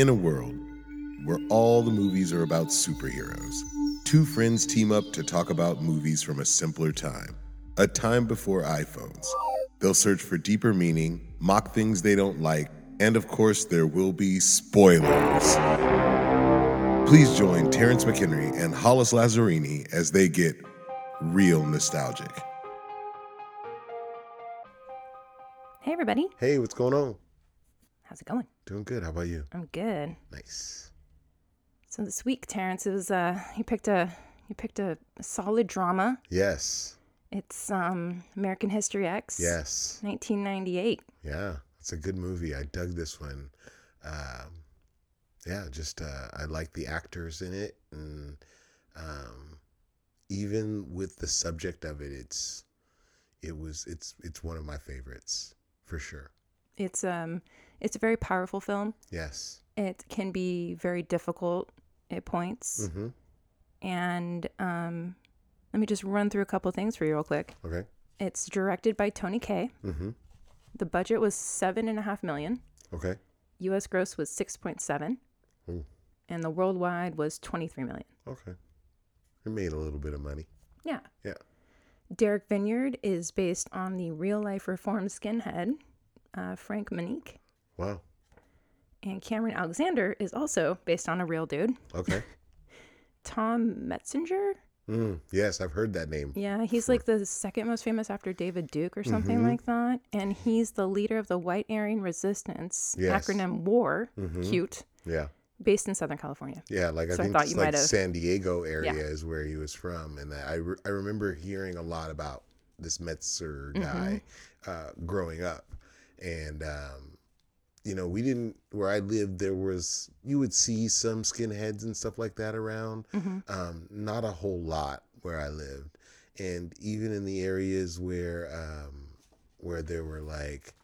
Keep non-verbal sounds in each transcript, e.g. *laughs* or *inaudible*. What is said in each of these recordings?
In a world where all the movies are about superheroes, two friends team up to talk about movies from a simpler time, a time before iPhones. They'll search for deeper meaning, mock things they don't like, and of course, there will be spoilers. Please join Terence McHenry and Hollis Lazzarini as they get real nostalgic. Hey, everybody. Hey, what's going on? How's it going? Doing good. How about you? I'm good. Nice. So this week, Terence, it was uh, you picked a you picked a solid drama. Yes. It's um American History X. Yes. 1998. Yeah. It's a good movie. I dug this one. Um, yeah, just uh, I like the actors in it, and um, even with the subject of it, it's it was it's it's one of my favorites for sure. It's um it's a very powerful film. Yes. It can be very difficult at points. Mm-hmm. And um, let me just run through a couple things for you real quick. Okay. It's directed by Tony Kaye. Mm-hmm. The budget was seven and a half million. Okay. U.S. gross was six point seven, Ooh. and the worldwide was twenty three million. Okay. It made a little bit of money. Yeah. Yeah. Derek Vinyard is based on the real life reformed skinhead uh, Frank Meeink, Wow. and Cameron Alexander is also based on a real dude. Okay. *laughs* Tom Metzger. mm, yes, I've heard that name. Yeah, he's like the second most famous after David Duke or something Mm-hmm. like that. And he's the leader of the White Aryan Resistance, Yes. acronym WAR, Mhm. cute, Yeah. based in Southern California. Yeah, like I So I think thought it's you like might have- San Diego area is where he was from, and I re- I remember hearing a lot about this Metzger Mm-hmm. guy uh, growing up, and um, you know we didn't where I lived there was you would see some skinheads and stuff like that around, Mm-hmm. um, not a whole lot where I lived, and even in the areas where um, where there were like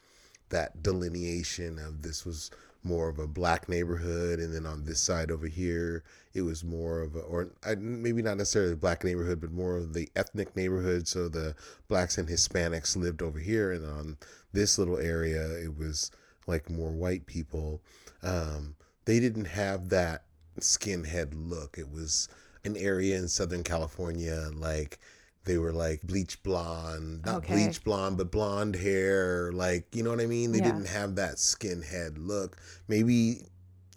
that delineation of this was more of a black neighborhood and then on this side over here it was more of a or I- maybe not necessarily a black neighborhood but more of the ethnic neighborhood. So the blacks and hispanics lived over here and on this little area it was like more white people um, they didn't have that skinhead look it was an area in southern california like they were like bleach blonde not Okay. bleach blonde but blonde hair like you know what i mean they Yeah. didn't have that skinhead look maybe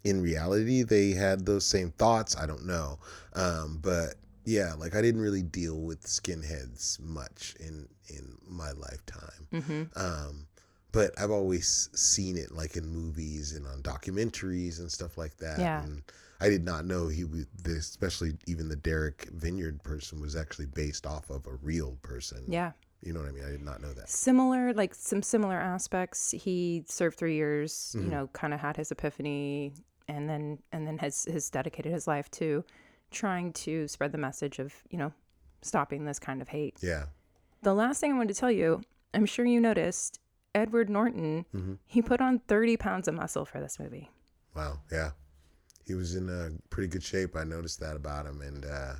in reality they had those same thoughts i don't know um, but yeah like i didn't really deal with skinheads much in in my lifetime Mm-hmm. um, but I've always seen it like in movies and on documentaries and stuff like that. Yeah. And I did not know he was, especially even the Derek Vinyard person was actually based off of a real person. Yeah. You know what I mean? I did not know that. Similar, like some similar aspects. He served three years, Mm-hmm. you know, kind of had his epiphany and then, and then has, has dedicated his life to trying to spread the message of, you know, stopping this kind of hate. Yeah. The last thing I wanted to tell you, I'm sure you noticed Edward Norton, Mm-hmm. he put on 30 pounds of muscle for this movie. Wow. Yeah. He was in uh, pretty good shape. I noticed that about him. And uh,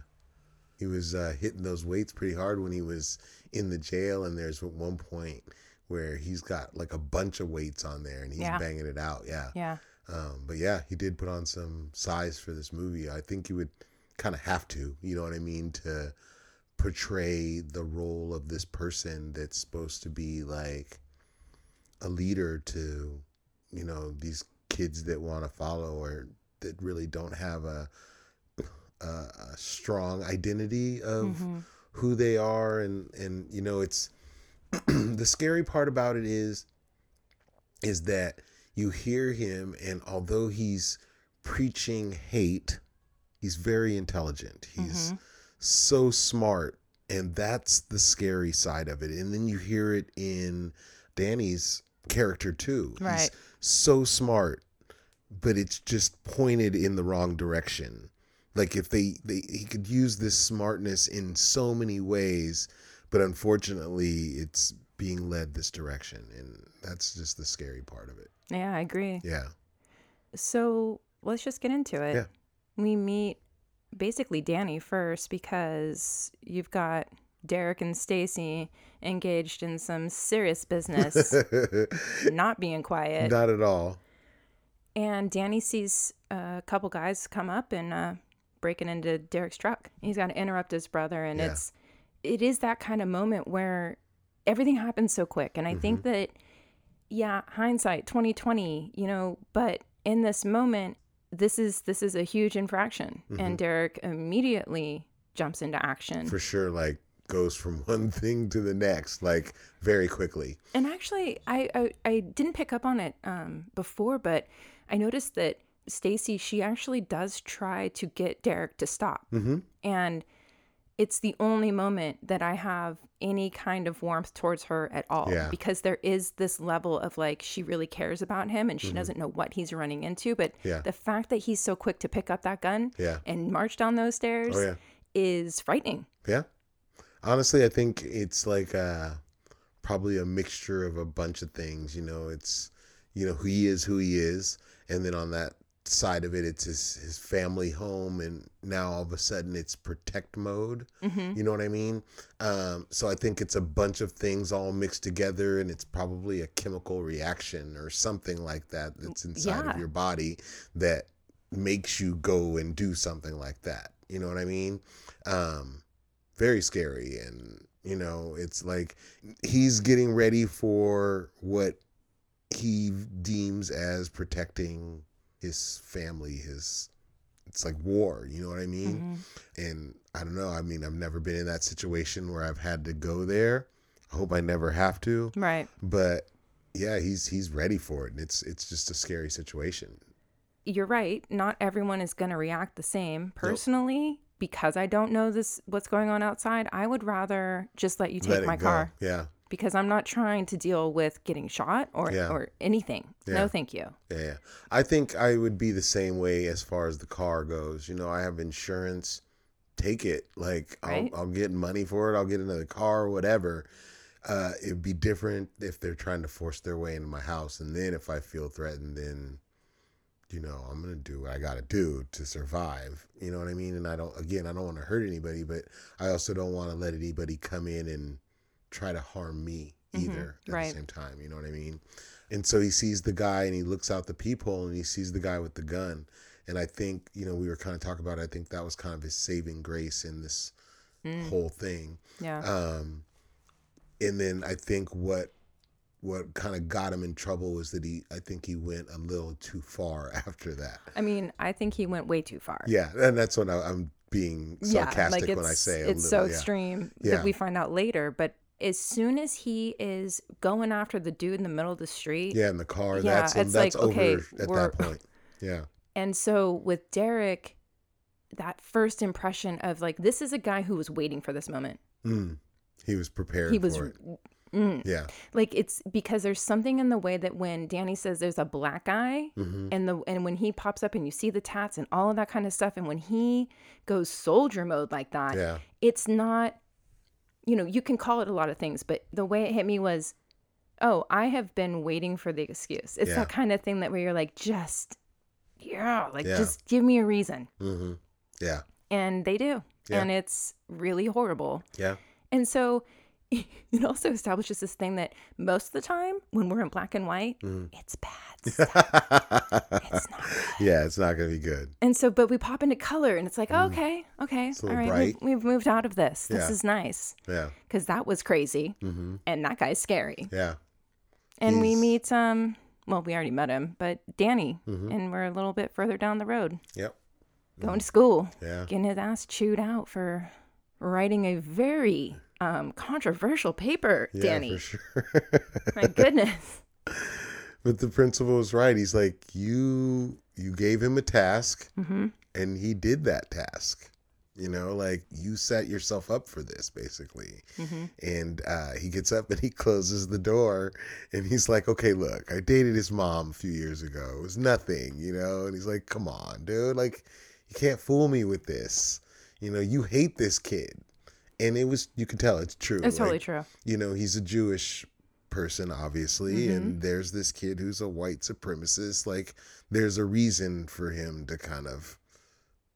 he was uh, hitting those weights pretty hard when he was in the jail. And there's one point where he's got like a bunch of weights on there and he's Yeah. banging it out. Yeah. Yeah. Um, but yeah, he did put on some size for this movie. I think he would kind of have to, you know what I mean, to portray the role of this person that's supposed to be like a leader to, you know, these kids that want to follow or that really don't have a, a, a strong identity of mm-hmm. who they are. And, and, you know, it's *clears throat* the scary part about it is, is that you hear him and although he's preaching hate he's very intelligent. He's mm-hmm. so smart and that's the scary side of it. And then you hear it in danny's character too Right. he's so smart but it's just pointed in the wrong direction like if they, they he could use this smartness in so many ways but unfortunately it's being led this direction and that's just the scary part of it Yeah, I agree. yeah So let's just get into it. Yeah. We meet basically Danny first because you've got Derek and Stacy engaged in some serious business, *laughs* not being quiet. not at all and Danny sees a couple guys come up and uh, breaking into Derek's truck. He's got to interrupt his brother, and Yeah. it's it is that kind of moment where everything happens so quick. And I think Mm-hmm. that yeah, hindsight, twenty twenty, you know, but in this moment, this is this is a huge infraction, and Derek immediately jumps into action. For sure, like goes from *laughs* one thing to the next, like very quickly. And actually, I, I I didn't pick up on it um, before, but I noticed that Stacy she actually does try to get Derek to stop, Mm-hmm. and it's the only moment that I have any kind of warmth towards her at all, Yeah. because there is this level of like she really cares about him, and she doesn't know what he's running into. But Mm-hmm. Yeah. the fact that he's so quick to pick up that gun Yeah. and march down those stairs Oh yeah. is frightening. Yeah. Honestly, I think it's like uh probably a mixture of a bunch of things. You know, it's you know who he is, who he is, and then on that side of it, it's his his family home, and now all of a sudden it's protect mode. Mm-hmm. You know what I mean? Um, so I think it's a bunch of things all mixed together, and it's probably a chemical reaction or something like that that's inside Yeah. of your body that makes you go and do something like that. You know what I mean? Um, very scary, and you know, it's like he's getting ready for what he deems as protecting his family, his it's like war, you know what I mean? Mhm. And I don't know, I mean, I've never been in that situation where I've had to go there. I hope I never have to, Right. but yeah, he's he's ready for it and it's it's just a scary situation. you're right. Not everyone is going to react the same. Personally, because I don't know this what's going on outside, I would rather just let you take Let my go. car Yeah. because I'm not trying to deal with getting shot or Yeah. or anything. Yeah. No, thank you. Yeah, yeah. I think I would be the same way as far as the car goes. You know, I have insurance. Take it. Like Right. I'll, I'll get money for it. I'll get another car or whatever. Uh, it'd be different if they're trying to force their way into my house, and then if I feel threatened, then you know I'm gonna do what I gotta do to survive. You know what I mean? And I don't. Again, I don't want to hurt anybody, but I also don't want to let anybody come in and try to harm me either at right. the same time. You know what I mean? And so he sees the guy and he looks out the peephole and he sees the guy with the gun. And I think, you know, we were kind of talking about, it, I think that was kind of his saving grace in this whole thing. Yeah. Um, and then I think what what kind of got him in trouble was that he I think he went a little too far *laughs* after that. I mean, I think he went way too far. Yeah, and that's when I, I'm being sarcastic it's, when I say a it's little, so yeah. extreme Yeah. that we find out later. But as soon as he is going after the dude in the middle of the street, Yeah, in the car. Yeah, that's it's that's like, over okay, at that point. Yeah. And so with Derek, that first impression of like, this is a guy who was waiting for this moment. Mm. He was prepared He was it. Mm, Yeah. like it's because there's something in the way that when Danny says there's a black guy hmm and the and when he pops up and you see the tats and all of that kind of stuff and when he goes soldier mode like that, Yeah. it's not you know, you can call it a lot of things, but the way it hit me was, oh, I have been waiting for the excuse. It's Yeah. that kind of thing that where you're like, just yeah, like Yeah. just give me a reason. hmm Yeah. And they do. Yeah. And it's really horrible. Yeah. And so *laughs* it also establishes this thing that most of the time when we're in black and white, Mhm. it's bad it's not *laughs* good. yeah, it's not gonna be good. And so, but we pop into color and it's like, oh, okay, okay. Mm. All right, we've, we've moved out of this. This Yeah. is nice. Yeah. Because that was crazy. hmm And that guy's scary. Yeah. And we meet, um, well, we already met him, but Danny. Mhm. And we're a little bit further down the road, Yep. going to school, Yeah. getting his ass chewed out for writing a very um, controversial paper, Yeah, Danny. for sure. *laughs* My goodness. *laughs* but the principal was right. He's like, you you gave him a task hmm and he did that task. You know, like you set yourself up for this basically. hmm And uh, he gets up and he closes the door and he's like, okay, look, I dated his mom a few years ago. It was nothing, you know? And he's like, come on, dude. Like, you can't fool me with this. You know, you hate this kid. And it was, you can tell it's true. It's totally true. you know, he's a Jewish person, obviously, Mhm. and there's this kid who's a white supremacist. Like, there's a reason for him to kind of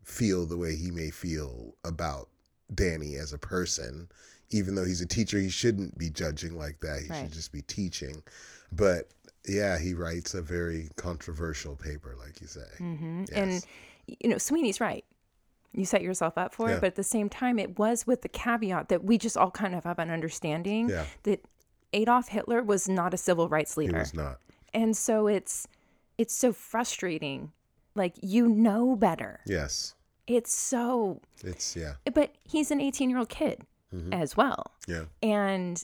feel the way he may feel about Danny as a person. Even though he's a teacher, he shouldn't be judging like that. He Right. should just be teaching. But Yeah, he writes a very controversial paper, like you say. hmm Yes. And you know, Sweeney's right. You set yourself up for Yeah. it, but at the same time, it was with the caveat that we just all kind of have an understanding Yeah. that Adolf Hitler was not a civil rights leader. He was not. and so it's it's so frustrating. Like you know better. Yes. It's so, It's yeah. but he's an 18 year old kid Mhm. as well. Yeah. And,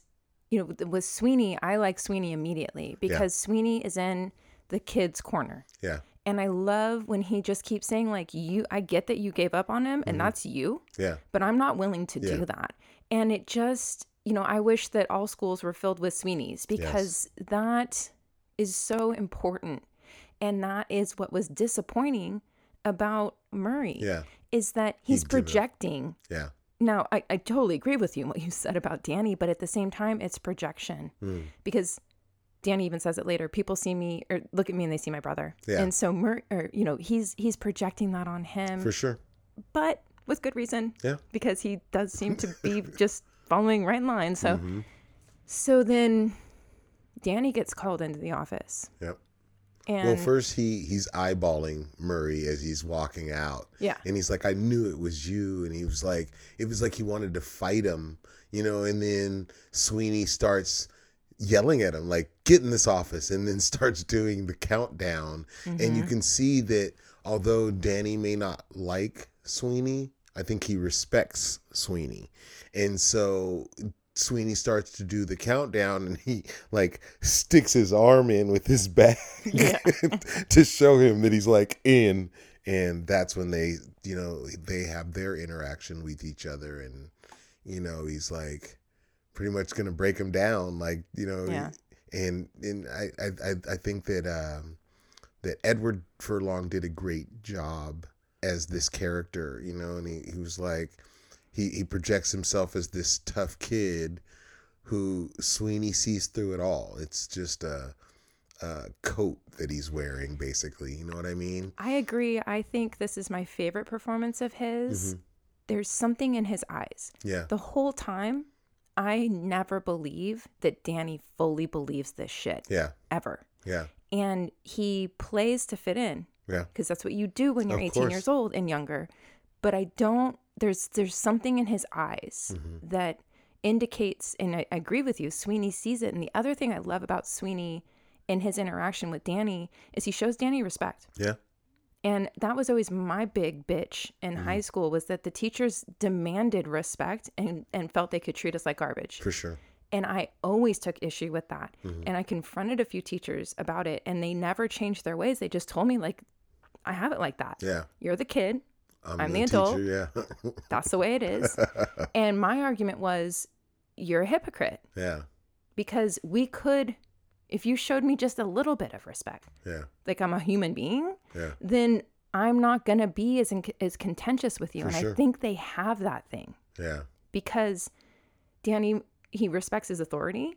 you know, with- with Sweeney, I like Sweeney immediately because Sweeney is in the kid's corner. Yeah. And I love when he just keeps saying, like, you, I get that you gave up on him and that's you, Yeah. but I'm not willing to Mm-hmm. Yeah. do that. And it just, you know, I wish that all schools were filled with Sweeneys because that is so important. And that is what was disappointing about Murray Yeah. is that he's He'd projecting. Yeah. Now, I, I totally agree with you what you said about Danny, but at the same time, it's projection Mm. because Danny even says it later. People see me or look at me and they see my brother, Yeah. and so Mur- or you know he's he's projecting that on him, For sure. but with good reason. Yeah. because he does seem to be *laughs* just following right in line. So, Mm-hmm. so then Danny gets called into the office, Yep. and Well, first he he's eyeballing Murray as he's walking out. Yeah. And he's like, I knew it was you. And he was like, it was like he wanted to fight him, you know. And then Sweeney starts yelling at him, like, get in this office, and then *laughs* starts doing the countdown. And Mm-hmm. you can see that although Danny may not like Sweeney, I think he respects Sweeney. And so Sweeney starts to do the countdown and he like sticks his arm in with his bag *laughs* to show him that he's like in and that's when they you know they have their interaction with each other and you know he's like pretty much gonna break him down like you know Yeah. and and I I I- I think that um that Edward Furlong did a great job as this character, you know, and he, he was like he, he projects himself as this tough kid who Sweeney sees through it all. It's just a, a coat that he's wearing, basically. You know what I mean? I agree. I think this is my favorite performance of his. Mm-hmm. There's something in his eyes. Yeah. The whole time, I never believe that Danny fully believes this shit Yeah. ever. Yeah. And he plays to fit in Yeah. because that's what you do when you're Of 18 course. years old and younger. But I don't there's there's something in his eyes Mm-hmm. that indicates and I, I agree with you, Sweeney sees it. And the other thing I love about Sweeney in his interaction with Danny is he shows Danny respect. Yeah. And that was always my big bitch in Mm-hmm. high school was that the teachers demanded respect and, and felt they could treat us like garbage. For sure. And I always took issue with that. Mm-hmm. And I confronted a few teachers about it and they never changed their ways. They just told me like I have it like that. Yeah. You're the kid. I'm, I'm the, the adult. teacher. Yeah. *laughs* That's the way it is. *laughs* and my argument was you're a hypocrite yeah. because we could if you showed me just a little bit of respect, Yeah. like I'm a human being, Yeah. then I'm not going to be as in, as contentious with you. For and sure. I think they have that thing Yeah. because Danny he respects his authority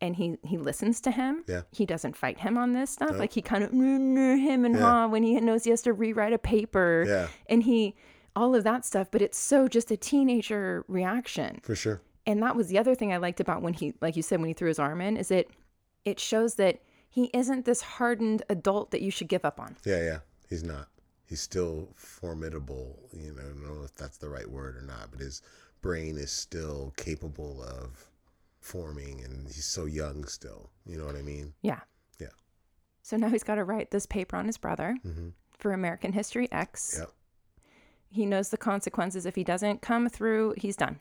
and he he listens to him. Yeah. He doesn't fight him on this stuff. Like he kind of him and Yeah. ha when he knows he has to rewrite a paper Yeah. and he all of that stuff, but it's so just a teenager reaction. For sure. And that was the other thing I liked about when he like you said when he threw his arm in is it it shows that he isn't this hardened adult that you should give up on. Yeah. Yeah. He's not. He's still formidable. You know, I don't know if that's the right word or not, but his brain is still capable of forming and he's so young still. You know what I mean? Yeah. Yeah. So now he's got to write this paper on his brother Mm-hmm. for American History X. Yep. He knows the consequences. If he doesn't come through, he's done,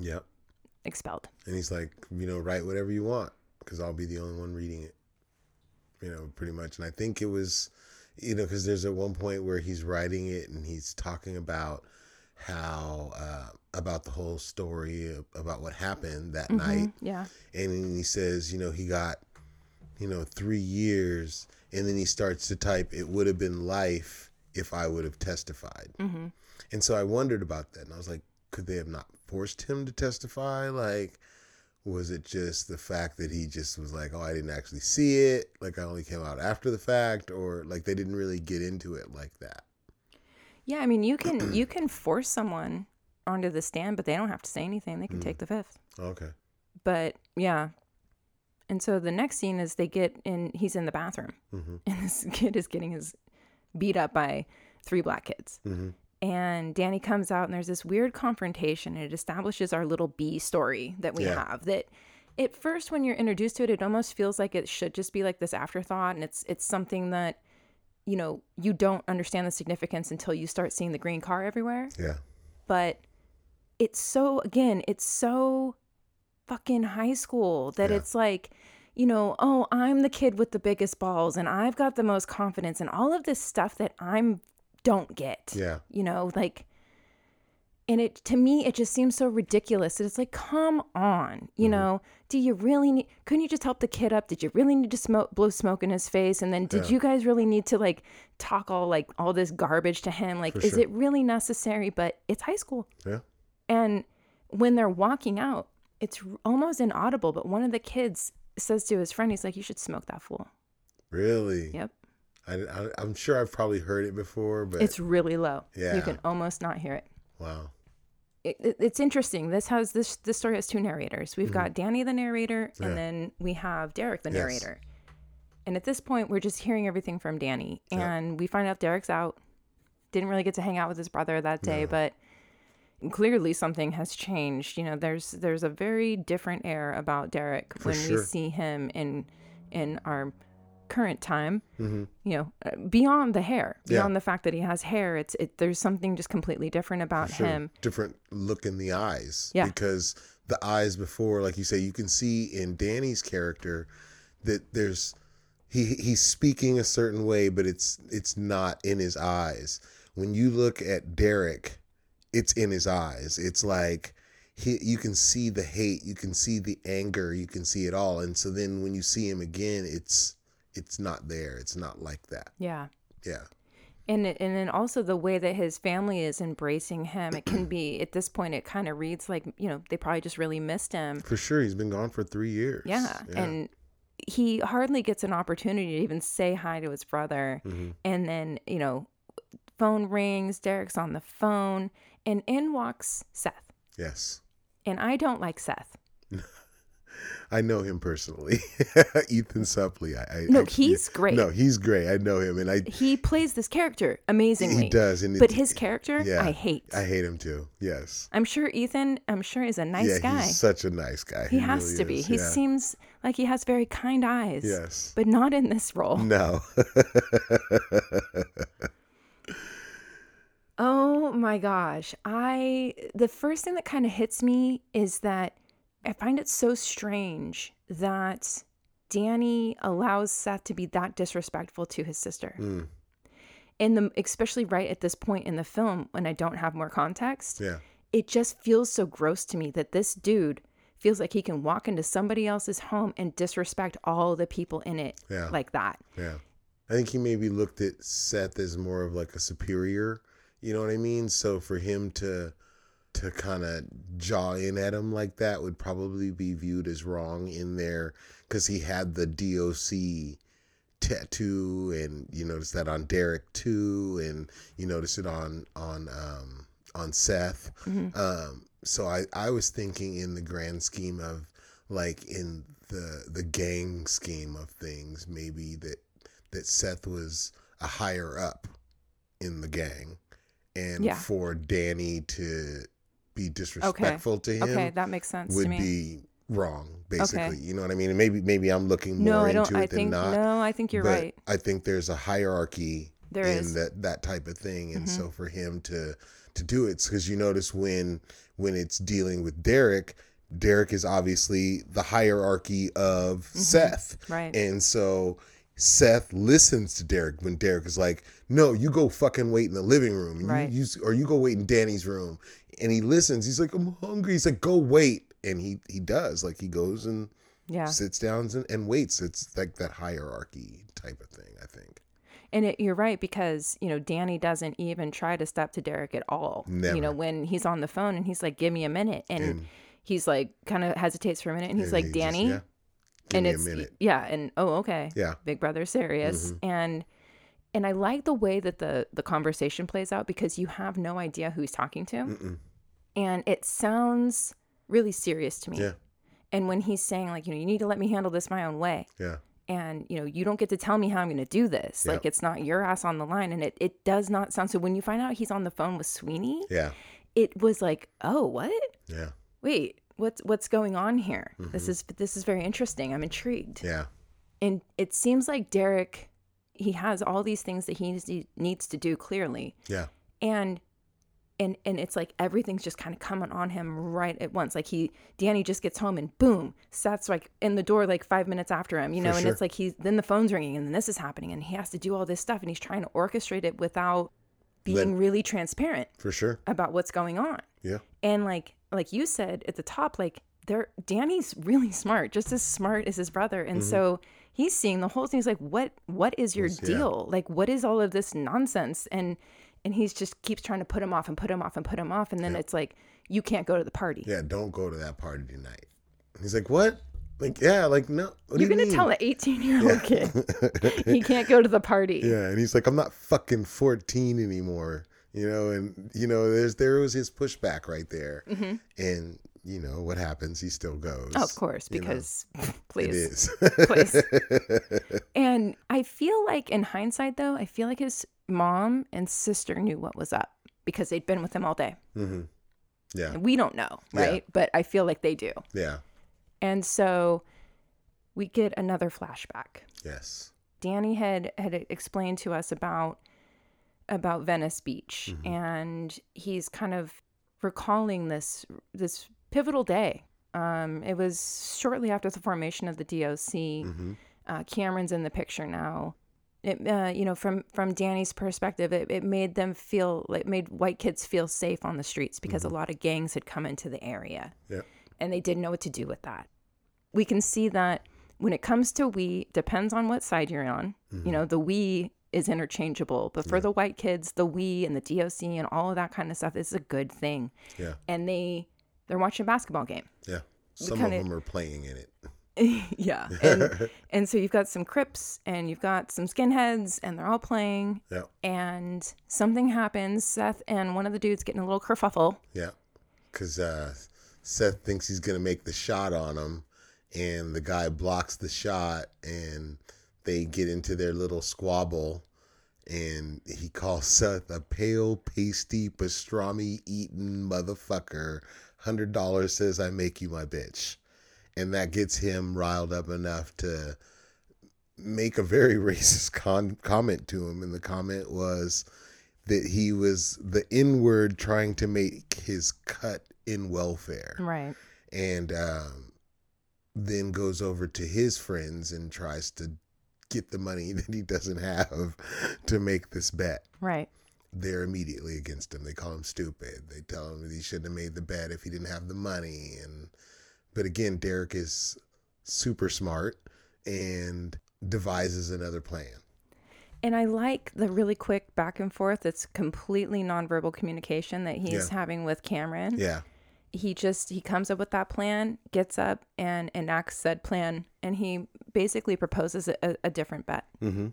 Yep. expelled. And he's like, you know, write whatever you want because I'll be the only one reading it. You know, pretty much. And I think it was, you know, because there's at one point where he's writing it and he's talking about how, uh, about the whole story about what happened that night. Yeah. And he says, you know, he got, you know, three years. And then he starts to type, it would have been life if I would have testified. Mm-hmm. And so I wondered about that. And I was like, could they have not forced him to testify? Like, was it just the fact that he just was like, oh, I didn't actually see it? Like, I only came out after the fact? Or like they didn't really get into it like that? Yeah. I mean, you can *clears throat* you can force someone onto the stand, but they don't have to say anything. They can Mm. take the fifth. Okay. But yeah, And so the next scene is they get in, he's in the bathroom, Mm-hmm. *laughs* and this kid is getting his beat up by three black kids. Mm-hmm. And Danny comes out, and there's this weird confrontation, and it establishes our little B story that we Yeah. have. That at first, when you're introduced to it, it almost feels like it should just be like this afterthought, and it's it's something that you know you don't understand the significance until you start seeing the green car everywhere Yeah. but it's so again it's so fucking high school that Yeah. it's like you know oh i'm the kid with the biggest balls and i've got the most confidence and all of this stuff that i'm don't get Yeah. you know like and it to me it just seems so ridiculous that it's like come on you mm-hmm. know do you really need couldn't you just help the kid up did you really need to smoke blow smoke in his face and then did Yeah. you guys really need to like talk all like all this garbage to him like For is sure. it really necessary but it's high school Yeah. and when they're walking out it's almost inaudible but one of the kids says to his friend he's like you should smoke that fool Really? yep I, I, I'm sure I've probably heard it before, but it's really low Yeah. you can almost not hear it wow. it, it- it's interesting. This has this this story has two narrators. We've got Danny the narrator, Mm-hmm. Yeah. and then we have Derek the Yes. narrator. And at this point, we're just hearing everything from Danny, Yeah. and we find out Derek's out. Didn't really get to hang out with his brother that day, No. but clearly something has changed. You know, there's there's a very different air about Derek For when we see him in in our current time hmm you know uh, beyond the hair Yeah. beyond the fact that he has hair it's it there's something just completely different about Sure. him Different look in the eyes. Yeah. Because the eyes before, like you say, you can see in Danny's character that there's he he's speaking a certain way, but it's it's not in his eyes. When you look at Derek, it's in his eyes. It's like he you can see the hate, you can see the anger, you can see it all. And so then when you see him again, it's it's not there. It's not like that. yeah Yeah. and and then also the way that his family is embracing him it can be at this point it kind of reads like you know they probably just really missed him For sure. He's been gone for three years. yeah, and he hardly gets an opportunity to even say hi to his brother Mhm. and then you know phone rings derek's on the phone and in walks seth Yes. and i don't like seth *laughs* I know him personally. *laughs* Ethan Suplee. I, I no he's great No, he's great. I know him, and I he plays this character amazingly he does. But his character yeah, i hate I hate him too. Yes. i'm sure ethan i'm sure is a nice yeah, guy he's such a nice guy. he has really to be is, he yeah. seems like he has very kind eyes Yes. but not in this role No. *laughs* Oh my gosh. I the first thing that kind of hits me is that I find it so strange that Danny allows Seth to be that disrespectful to his sister. Mm, And the especially right at this point in the film when I don't have more context, yeah. it just feels so gross to me that this dude feels like he can walk into somebody else's home and disrespect all the people in it Yeah. like that. Yeah. I think he maybe looked at Seth as more of like a superior, you know what I mean? So for him to to kind of jaw in at him like that would probably be viewed as wrong in there cuz he had the DOC tattoo and you notice that on Derek too and you notice it on on um on Seth. Mhm. Um so I I was thinking in the grand scheme of like in the the gang scheme of things maybe that that Seth was a higher up in the gang and Yeah. for Danny to be disrespectful to him Okay, that makes sense to would be wrong basically you know what I mean and maybe maybe I'm looking no, more don't into it I than think not no, I think you're right. I think there's a hierarchy There in is. that that type of thing, and Mhm. so for him to to do it, because you notice when when it's dealing with Derek, Derek is obviously the hierarchy of Mm-hmm. Seth, Right. and so Seth listens to Derek when Derek is like, "No, you go fucking wait in the living room, You- Right. you, or you go wait in Danny's room," and he listens. He's like, "I'm hungry." He's like, "Go wait," and he he does. Like he goes and yeah. sits down and, and waits. It's like that hierarchy type of thing, I think. And it, you're right because you know Danny doesn't even try to step to Derek at all. Never. You know when he's on the phone and he's like, "Give me a minute," and, And- he's like, kind of hesitates for a minute, and he's And like, he just- "Danny," yeah. Give and me it's a minute. yeah, and oh okay, Yeah. Big Brother serious, Mhm. and and I like the way that the the conversation plays out because you have no idea who he's talking to, Mm-mm. and it sounds really serious to me. Yeah. And when he's saying like, you know, you need to let me handle this my own way. Yeah. And you know, you don't get to tell me how I'm going to do this. Like it's not your ass on the line and it it does not sound so when you find out he's on the phone with Sweeney, Yeah. it was like, "Oh, what? Yeah. Wait, what's what's going on here? This mm-hmm. is this is very interesting. I'm intrigued." Yeah. And it seems like Derek he has all these things that he needs to, needs to do clearly Yeah. and and and it's like everything's just kind of coming on him right at once like he danny just gets home and boom seth's like in the door like five minutes after him you know and sure. it's like he's then the phone's ringing and then this is happening and he has to do all this stuff and he's trying to orchestrate it without being really transparent For sure. about what's going on Yeah. and like like you said at the top like they're danny's really smart just as smart as his brother and so he's seeing the whole thing he's like what what is your Mm-hmm. yeah. deal like what is all of this nonsense and and he's just keeps trying to put him off and put him off and put him off and then it's like you can't go to the party Yeah. Don't go to that party tonight. He's like, what? Like, yeah. Like, no. What you're do you gonna mean? tell an 18 year old kid *laughs* he can't go to the party Yeah, and he's like, I'm not fucking 14 anymore, you know. And you know, there's there was his pushback right there, and you know what happens? He still goes. Mm-hmm. Oh, of course you know. because *laughs* please is. Please. *laughs* And I feel like in hindsight, though, I feel like his mom and sister knew what was up because they'd been with him all day. hmm Yeah, And we don't know, Yeah. right? But I feel like they do. yeah, And so we get another flashback. yes, Danny had had explained to us about about Venice Beach, Mm-hmm. and he's kind of recalling this this pivotal day. Um, it was shortly after the formation of the DOC. hmm uh, Cameron's in the picture now. It, uh, you know, from from Danny's perspective, it, it made them feel like made white kids feel safe on the streets because a lot of gangs had come into the area, yeah, and they didn't know what to do with that. We can see that when it comes to we, depends on what side you're on. You know, the we is interchangeable, but for the white kids, the we and the DOC and all of that kind of stuff is a good thing. yeah, And they they're watching a basketball game. yeah. Some kinda- of them are playing in it. *laughs* yeah. And *laughs* and so you've got some Crips and you've got some skinheads and they're all playing Yeah, and something happens. Seth and one of the dudes getting a little kerfuffle. yeah. Because uh, Seth thinks he's gonna make the shot on him, and the guy blocks the shot, and they get into their little squabble. And he calls Seth a pale, pasty, pastrami eating motherfucker. Hundred dollars says I make you my bitch, and that gets him riled up enough to make a very *laughs* racist con- comment to him. And the comment was that he was the N word trying to make his cut in welfare Right. and um, then goes over to his friends and tries to get the money *laughs* that he doesn't have to make this bet. Right. They're immediately against him. They call him stupid. They tell him that he shouldn't have made the bet if he didn't have the money. And but again, Derek is super smart and devises another plan. And I like the really quick back and forth. It's completely nonverbal communication that he's Yeah. having with Cameron. Yeah, He just he comes up with that plan, gets up and enacts said plan, and he basically proposes a, a different bet. Mm-hmm.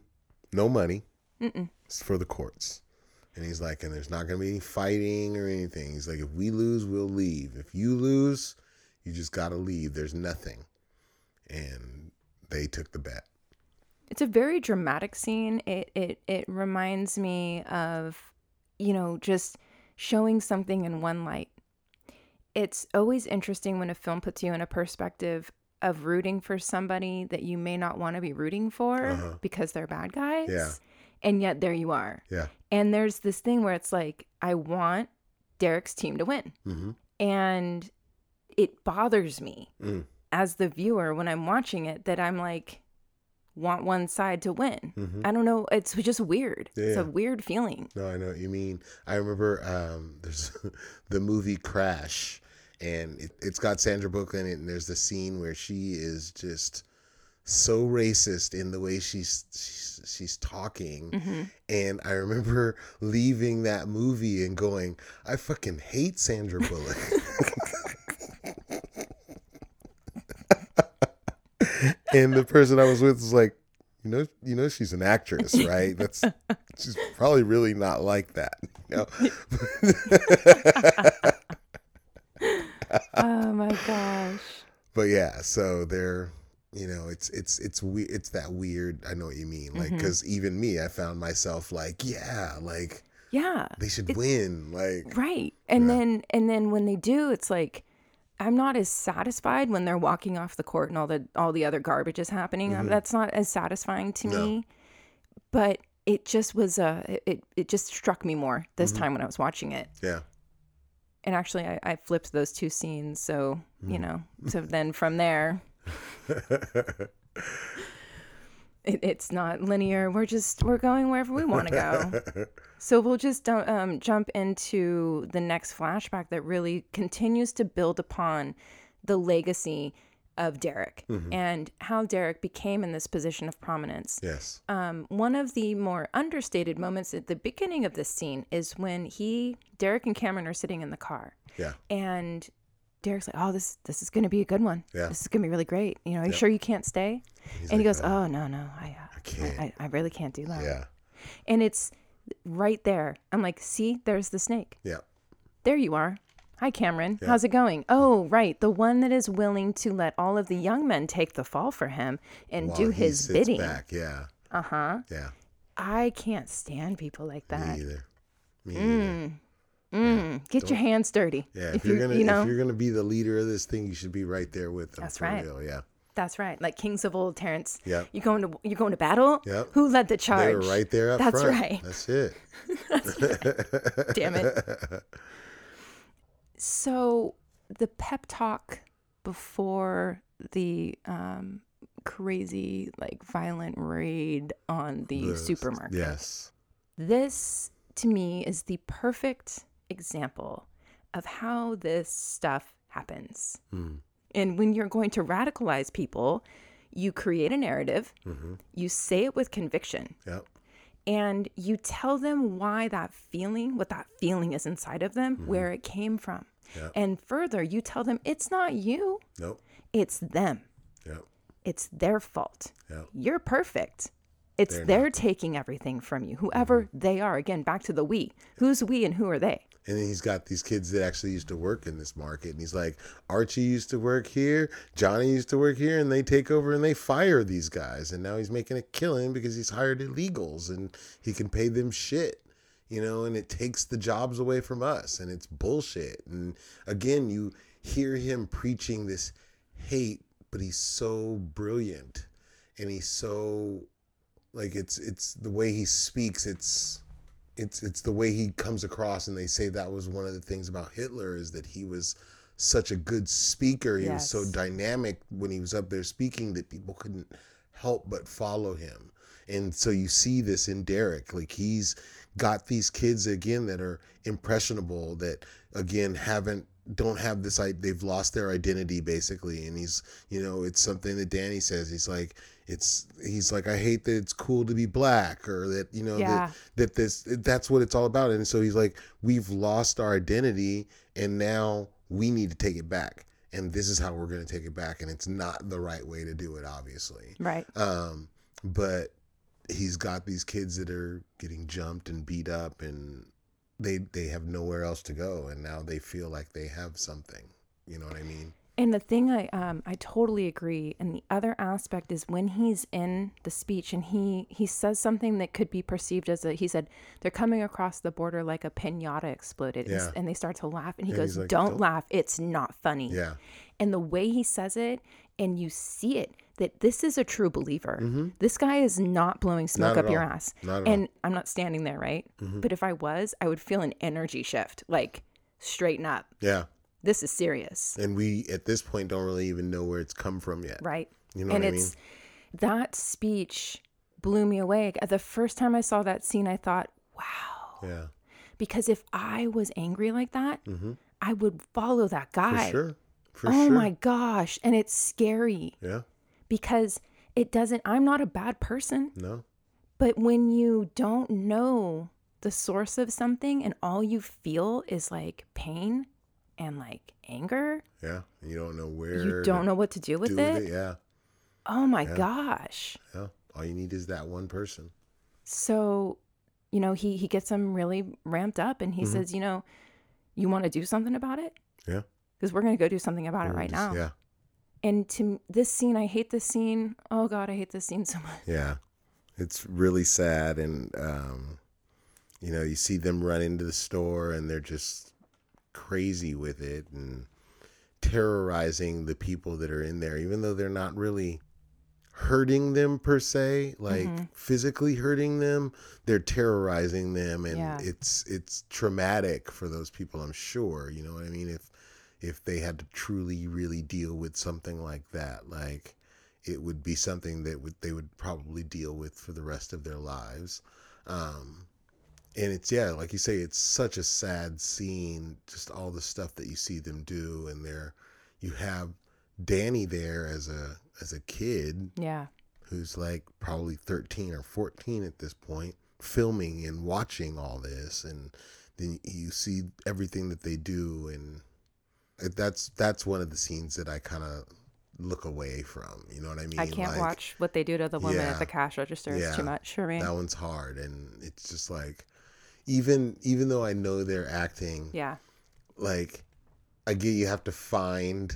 no money. It's for the courts. And he's like, and there's not going to be any fighting or anything. He's like, if we lose, we'll leave. If you lose, you just got to leave. There's nothing. And they took the bet. It's a very dramatic scene. It it it reminds me of, you know, just showing something in one light. It's always interesting when a film puts you in a perspective of rooting for somebody that you may not want to be rooting for because they're bad guys. Yeah. And yet there you are. Yeah. And there's this thing where it's like, I want Derek's team to win. hmm And it bothers me Mm. as the viewer when I'm watching it that I'm like, want one side to win. I don't know. It's just weird. It's a weird feeling. No, I know what you mean. I remember um, *laughs* there's the movie Crash, and it, it's got Sandra Bullock in it, and there's the scene where she is just so racist in the way she's she's, she's talking. Mm-hmm. And I remember leaving that movie and going, I fucking hate Sandra Bullock. *laughs* and the person I was with was like, you know, you know, she's an actress, right? That's she's probably really not like that. You know? *laughs* oh my gosh. but yeah, so they're you know it's it's it's we it's that weird. I know what you mean, like because even me, I found myself like yeah, like Yeah. they should win, like Right. And then and then when they do, it's like I'm not as satisfied when they're walking off the court and all the all the other garbage is happening. Um, That's not as satisfying to Mm-hmm. No. me. But it just was a it it just struck me more this Mm-hmm. time when I was watching it. yeah. And actually I, I flipped those two scenes, so you know, so then from there *laughs* it, it's not linear. We're just we're going wherever we want to go. *laughs* so we'll just um, jump into the next flashback that really continues to build upon the legacy of Derek and how Derek became in this position of prominence. Yes. Um, one of the more understated moments at the beginning of this scene is when he, Derek, and Cameron are sitting in the car, Yeah. and Derek's like, "Oh, this this is going to be a good one. Yeah. This is going to be really great. You know, are you sure you can't stay?" He's and he like, goes, "Oh no, no, I, uh, I can't." I, I really can't do that." Yeah. And it's right there. I'm like, "See, there's the snake. Yeah. There you are. Hi, Cameron. How's it going? Oh, right, the one that is willing to let all of the young men take the fall for him and While do his bidding. Back. Yeah. Uh huh. Yeah. I can't stand people like that. Me either. Me either. Mm, get your hands dirty. Yeah. If, you're gonna you know, if you're gonna be the leader of this thing, you should be right there with them. That's right. Real. Yeah. that's right. Like kings of old, Terence. Yeah. You going to you going to battle? Yep. Who led the charge? They were right there up That's front. right. That's it. *laughs* Damn it. *laughs* so the pep talk before the um, crazy, like violent raid on the supermarket. Yes. This to me is the perfect example of how this stuff happens. Mm. And when you're going to radicalize people, you create a narrative, Mm-hmm. you say it with conviction, Yep. and you tell them why that feeling, what that feeling is inside of them, where it came from. And further, you tell them it's not you, Nope. it's them. Yep. It's their fault. Yep. You're perfect. It's They're they're, taking everything from you, whoever mm-hmm. they are. Again, back to the we. Who's we and who are they? And then he's got these kids that actually used to work in this market. And he's like, Archie used to work here, Johnny used to work here, and they take over and they fire these guys. And now he's making a killing because he's hired illegals and he can pay them shit, you know, and it takes the jobs away from us. And it's bullshit. And again, you hear him preaching this hate, but he's so brilliant and he's so like it's it's the way he speaks it's it's it's the way he comes across and they say that was one of the things about Hitler is that he was such a good speaker he was so dynamic when he was up there speaking that people couldn't help but follow him and so you see this in Derek like he's got these kids again that are impressionable that again haven't don't have this i they've lost their identity basically. And he's you know it's something that danny says. He's like it's he's like i hate that it's cool to be black or that you know Yeah. that that this that's what it's all about. And so he's like we've lost our identity and now we need to take it back. And this is how we're going to take it back and it's not the right way to do it obviously. Right. um but he's got these kids that are getting jumped and beat up and they they have nowhere else to go and now they feel like they have something you know what i mean And the thing I um I totally agree. And the other aspect is when he's in the speech and he he says something that could be perceived as a he said they're coming across the border like a pinata exploded and, Yeah. and they start to laugh and he And goes like, don't, "Don't." laugh it's not funny yeah and the way he says it and you see it that this is a true believer. This guy is not blowing smoke Mm-hmm. Not up your all. ass. And i'm not standing there right? Mm-hmm. but if i was i would feel an energy shift like straighten up. Yeah. This is serious. And we at this point don't really even know where it's come from yet. Right. You know and what it's that speech blew me away. The first time i saw that scene i thought wow. Yeah. Because if i was angry like that i would follow that Mm-hmm. for guy sure for oh sure. my gosh and it's scary. Yeah. Because it doesn't i'm not a bad person. No. But when you don't know the source of something and all you feel is like pain and like anger yeah you don't know where you don't know what to do with do it with it. yeah. Oh my gosh. Yeah all you need is that one person. So you know he he gets them really ramped up and he mm-hmm. says you know you want to do something about it? Yeah because we're going to go do something about it right now yeah And to this scene, I hate this scene. Oh God, I hate this scene so much. Yeah, it's really sad, and um, you know, you see them run into the store, and they're just crazy with it, and terrorizing the people that are in there, even though they're not really hurting them per se, like mm-hmm. physically hurting them. They're terrorizing them, and yeah. it's it's traumatic for those people. I'm sure. You know what I mean? If if they had to truly really deal with something like that, like it would be something that would they would probably deal with for the rest of their lives. Um, and it's yeah like you say it's such a sad scene just all the stuff that you see them do and there you have danny there as a as a kid yeah who's like probably 13 or 14 at this point filming and watching all this and then you see everything that they do and that's that's one of the scenes that i kind of look away from you know what i mean i can't like, watch what they do to the woman yeah, at the cash register it's yeah, too much for me that one's hard and it's just like even even though I know they're acting, yeah, like I get you have to find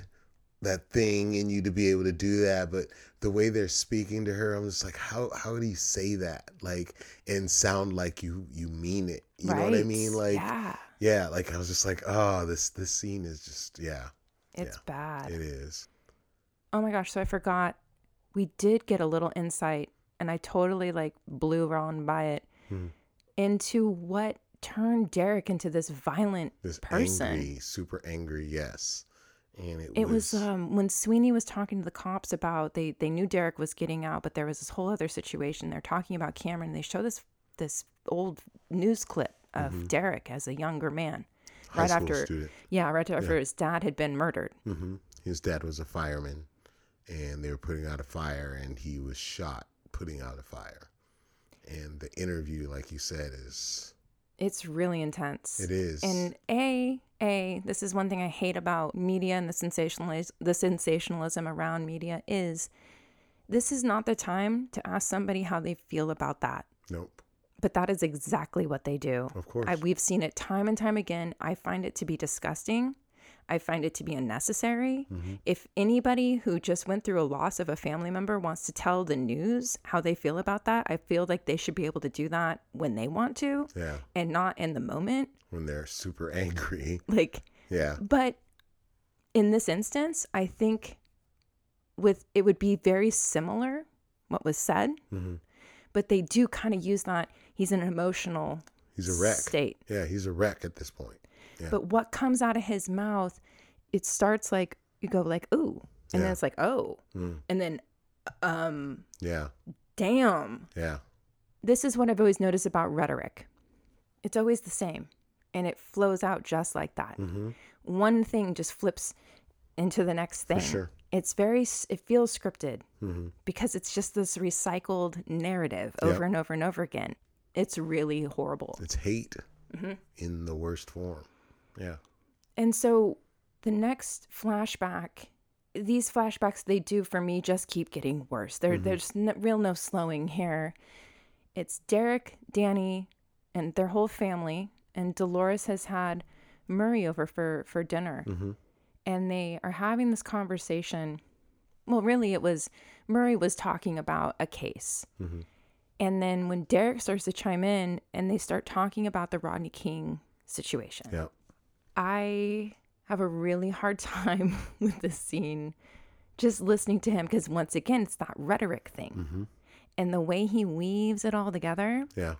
that thing in you to be able to do that, but the way they're speaking to her, I'm just like, how how do you say that like and sound like you you mean it? You right. know what I mean? Like yeah. Yeah, like I was just like, oh, this this scene is just yeah, it's yeah, bad. It is. Oh my gosh! So I forgot. We did get a little insight, and I totally like blew on by it. Hmm into what turned Derek into this violent this person. Angry, super angry, yes. And it, it was, was um, when Sweeney was talking to the cops about they they knew Derek was getting out, but there was this whole other situation. They're talking about Cameron. They show this this old news clip of mm-hmm. Derek as a younger man, High right after student. yeah, right after yeah. his dad had been murdered. Mm-hmm. His dad was a fireman, and they were putting out a fire, and he was shot putting out a fire and the interview, like you said, is it's really intense. It is. And a a this is one thing I hate about media and the sensationalism the sensationalism around media is this is not the time to ask somebody how they feel about that. Nope. But that is exactly what they do. Of course. I, we've seen it time and time again. I find it to be disgusting. I find it to be unnecessary. Mm-hmm. If anybody who just went through a loss of a family member wants to tell the news how they feel about that, I feel like they should be able to do that when they want to yeah. and not in the moment. When they're super *laughs* angry. Like, yeah. But in this instance, I think with it would be very similar what was said, mm-hmm. But they do kind of use that he's in an emotional he's a wreck state. Yeah, he's a wreck at this point. But what comes out of his mouth, it starts like you go like ooh, and yeah. then it's like oh, mm. and then um yeah, damn. Yeah. This is what I've always noticed about rhetoric. It's always the same, and it flows out just like that. Mm-hmm. One thing just flips into the next thing. For sure. It's very, it feels scripted mm-hmm. because it's just this recycled narrative over yep. and over and over again. It's really horrible. It's hate mm-hmm. in the worst form. Yeah. And so the next flashback, these flashbacks they do for me just keep getting worse. There, mm-hmm. There's no, real no slowing here. It's Derek, Danny, and their whole family, and Dolores has had Murray over for for dinner, mm-hmm. And they are having this conversation. Well, really, it was Murray was talking about a case. Mm-hmm. And then when Derek starts to chime in and they start talking about the Rodney King situation. Yeah. I have a really hard *laughs* time with this scene just listening to him because once again it's that rhetoric thing mm-hmm. and the way he weaves it all together yeah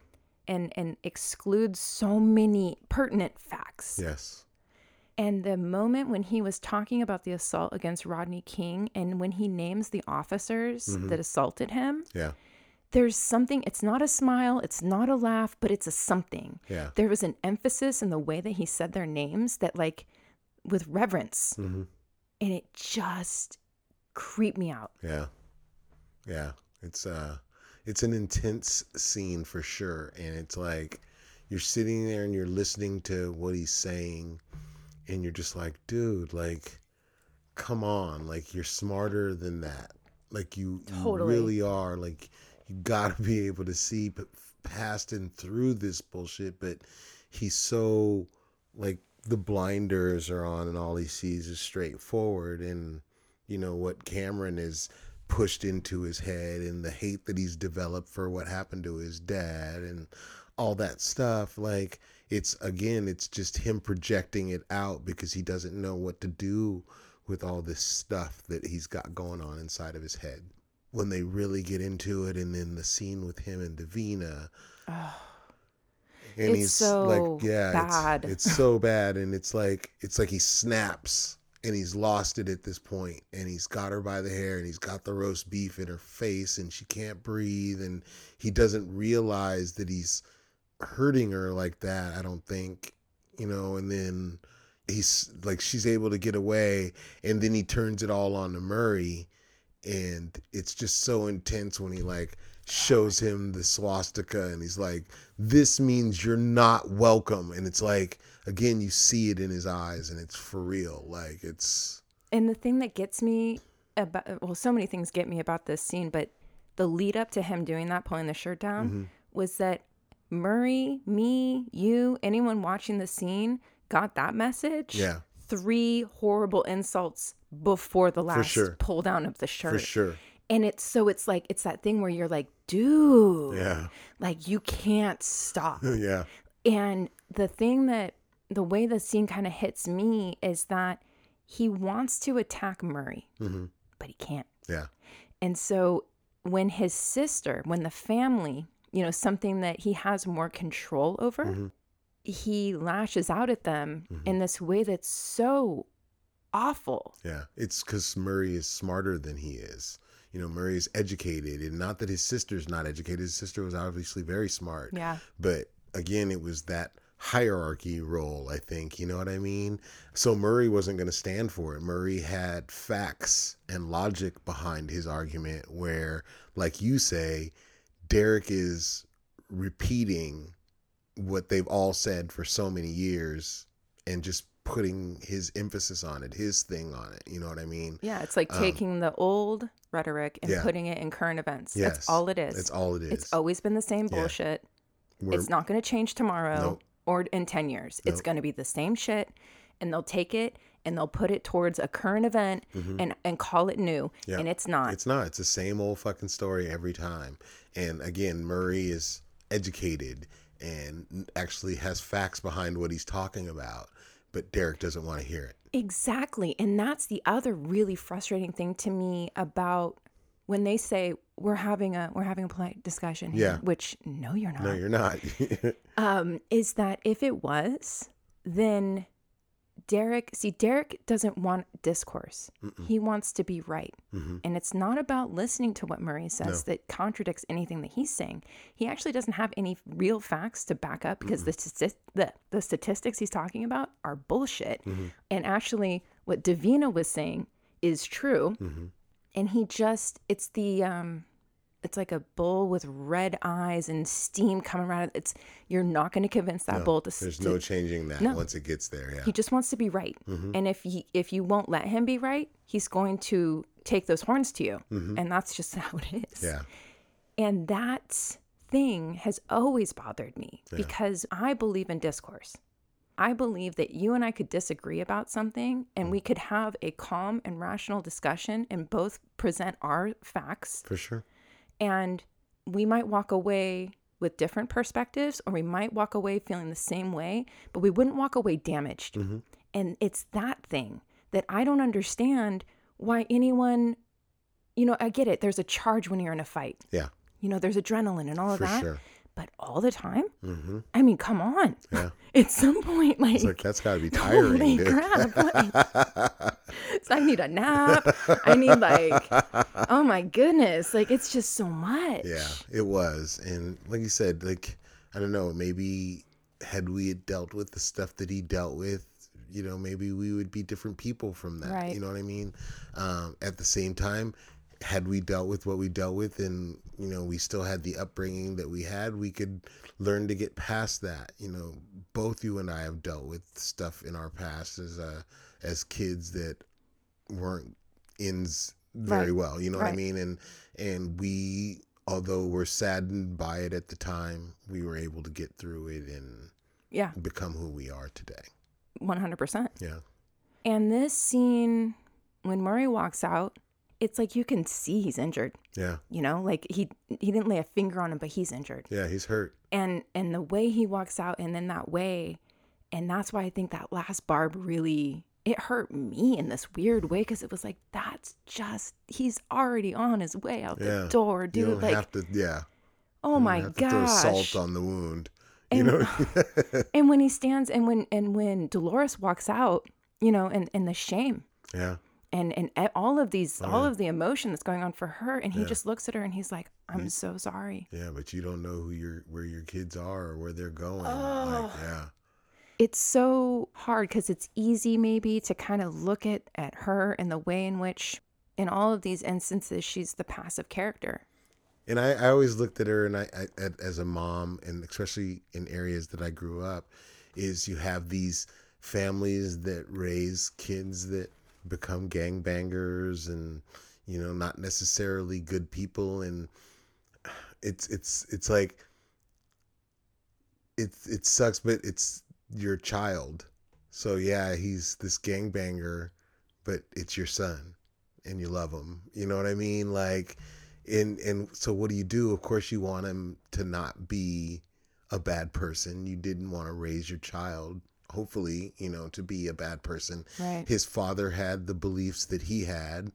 and and excludes so many pertinent facts yes and the moment when he was talking about the assault against Rodney King and when he names the officers mm-hmm. that assaulted him yeah. there's something it's not a smile it's not a laugh but it's a something. Yeah. There was an emphasis in the way that he said their names that like with reverence. Mm-hmm. and it just creeped me out. Yeah. Yeah. It's uh it's an intense scene for sure. And it's like you're sitting there and you're listening to what he's saying and you're just like dude like come on like you're smarter than that like you, totally. you really are like you gotta be able to see past and through this bullshit. But he's so like the blinders are on, and all he sees is straightforward. And you know what Cameron is pushed into his head and the hate that he's developed for what happened to his dad and all that stuff like it's again it's just him projecting it out because he doesn't know what to do with all this stuff that he's got going on inside of his head. When they really get into it and then the scene with him and Davina. Oh, *sighs* and it's he's so like yeah bad. It's, it's so *laughs* bad. And it's like it's like he snaps and he's lost it at this point. And he's got her by the hair and he's got the roast beef in her face and she can't breathe. And he doesn't realize that he's hurting her like that i don't think you know and then he's like she's able to get away and then he turns it all on to murray and it's just so intense when he like shows him the swastika and he's like this means you're not welcome and it's like again you see it in his eyes and it's for real like it's and the thing that gets me about well so many things get me about this scene but the lead up to him doing that pulling the shirt down mm-hmm. was that murray me you anyone watching the scene got that message yeah three horrible insults before the last sure. pull down of the shirt for sure and it's so it's like it's that thing where you're like dude yeah like you can't stop *laughs* yeah and the thing that the way the scene kind of hits me is that he wants to attack Murray, mm-hmm. but he can't. Yeah. And so when his sister, when the family, you know, something that he has more control over, mm-hmm. he lashes out at them mm-hmm. in this way that's so awful. Yeah. It's because Murray is smarter than he is. You know, Murray is educated, and not that his sister's not educated. His sister was obviously very smart. Yeah. But again, it was that hierarchy role, I think. You know what I mean? So Murray wasn't going to stand for it. Murray had facts and logic behind his argument, where, like you say, Derek is repeating what they've all said for so many years and just putting his emphasis on it, his thing on it. You know what I mean? Yeah, it's like um, taking um, the old rhetoric and yeah. putting it in current events. Yes, That's all it is. That's all it is. It's always been the same bullshit. Yeah. It's not going to change tomorrow. Nope or in 10 years. Nope. It's going to be the same shit and they'll take it and they'll put it towards a current event mm-hmm. and and call it new yeah. and it's not. It's not. It's the same old fucking story every time. And again, Murray is educated and actually has facts behind what he's talking about, but Derek doesn't want to hear it. Exactly. And that's the other really frustrating thing to me about when they say we're having a we're having a polite discussion here, yeah. which no you're not. No, you're not. *laughs* um, is that if it was, then Derek, see, Derek doesn't want discourse. Mm-mm. He wants to be right. Mm-hmm. And it's not about listening to what Murray says no. that contradicts anything that he's saying. He actually doesn't have any real facts to back up because the, the, the statistics he's talking about are bullshit. Mm-hmm. And actually, what Davina was saying is true. Mm-hmm and he just it's the um it's like a bull with red eyes and steam coming out of it's you're not going to convince that no, bull to there's to, no changing that no. once it gets there yeah he just wants to be right mm-hmm. and if he if you won't let him be right he's going to take those horns to you mm-hmm. and that's just how it is yeah and that thing has always bothered me yeah. because i believe in discourse I believe that you and I could disagree about something and we could have a calm and rational discussion and both present our facts. For sure. And we might walk away with different perspectives or we might walk away feeling the same way, but we wouldn't walk away damaged. Mm-hmm. And it's that thing that I don't understand why anyone, you know, I get it. There's a charge when you're in a fight. Yeah. You know, there's adrenaline and all of For that. Sure but all the time? Mm-hmm. I mean, come on. Yeah. *laughs* At some point, like, like that's got to be *laughs* tiring. Holy crap! Like, *laughs* so I need a nap. I need like, oh my goodness, like it's just so much. Yeah, it was, and like you said, like I don't know, maybe had we had dealt with the stuff that he dealt with, you know, maybe we would be different people from that. Right. You know what I mean? Um, at the same time, had we dealt with what we dealt with and you know we still had the upbringing that we had we could learn to get past that. You know both you and i have dealt with stuff in our past as uh as kids that weren't ends very right. well you know right. what i mean? And and we although we're saddened by it at the time we were able to get through it and yeah. become who we are today. 100% yeah. And this scene when Murray walks out, it's like you can see he's injured. Yeah. You know, like he he didn't lay a finger on him, but he's injured. Yeah, he's hurt. And and the way he walks out and in that way, and that's why I think that last barb really it hurt me in this weird way because it was like that's just he's already on his way out Yeah. the door, You dude. don't Like, have to. Yeah. oh You my to throw gosh. salt on the wound. You And- know. *laughs* and when he stands and when and when Dolores walks out, you know, and and the shame yeah. And and all of these oh, all Oh, of the emotion that's going on for her and he Yeah. just looks at her and he's like i'm so sorry Yeah, but you don't know who your where your kids are or where they're going. Oh. Like, yeah. it's so hard because it's easy maybe to kind of look at at her and the way in which in all of these instances she's the passive character And I, I always looked at her and I, I as a mom, and especially in areas that I grew up, is you have these families that raise kids that become gangbangers and you know not necessarily good people, and it's it's it's like it it sucks, but it's your child. So yeah, he's this gangbanger, but it's your son, and you love him. You know what I mean? Like and and so what do you do of course you want him to not be a bad person you didn't want to raise your child hopefully you know to be a bad person. Right. His father had the beliefs that he had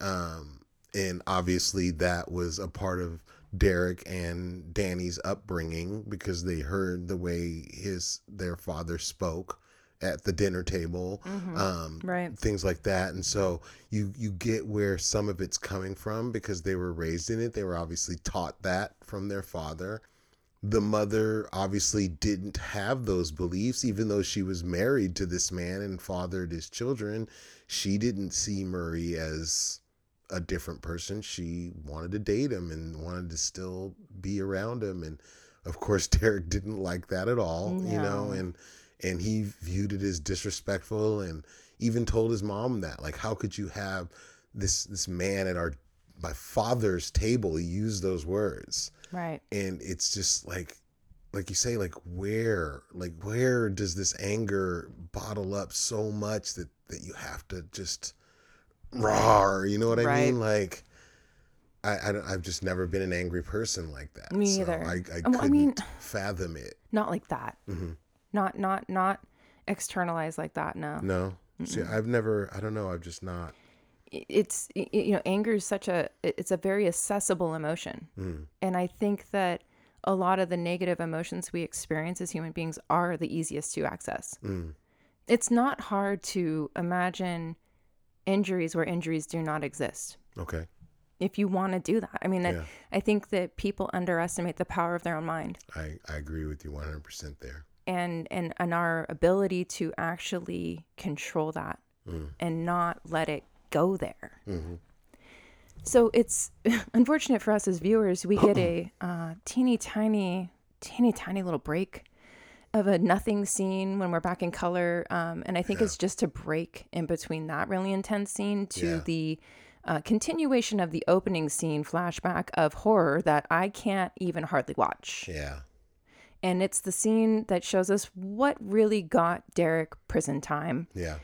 um and obviously that was a part of Derek and Danny's upbringing because they heard the way his their father spoke at the dinner table um right. things like that. And so you you get where some of it's coming from because they were raised in it. They were obviously taught that from their father the mother obviously didn't have those beliefs even though she was married to this man and fathered his children she didn't see Murray as a different person. She wanted to date him and wanted to still be around him. And of course *laughs* Derek didn't like that at all you know and and he viewed it as disrespectful and even told his mom that like how could you have this this man at our my father's table? He used those words right and it's just like like you say like where like where does this anger bottle up so much that that you have to just roar you know what i Right. mean like I, I i've just never been an angry person like that. Me so either. I, I couldn't I mean- fathom it. not like that Mm-hmm. not not not externalized like that no No, see, I've never. I don't know. I've just not. It's you know anger is such a it's a very accessible emotion Mm. and i think that a lot of the negative emotions we experience as human beings are the easiest to access Mm. it's not hard to imagine injuries where injuries do not exist Okay. if you want to do that i mean Yeah. I, I think that people underestimate the power of their own mind I, I agree with you 100% there. and and and our ability to actually control that Mm. and not let it go there hmm So it's *laughs* unfortunate for us as viewers. We get a *clears throat* uh, teeny tiny, teeny tiny little break of a nothing scene when we're back in color, um, and I think it's just to break in between that really intense scene to Yeah. the uh, continuation of the opening scene flashback of horror that I can't even hardly watch. Yeah. And it's the scene that shows us what really got Derek prison time Yeah.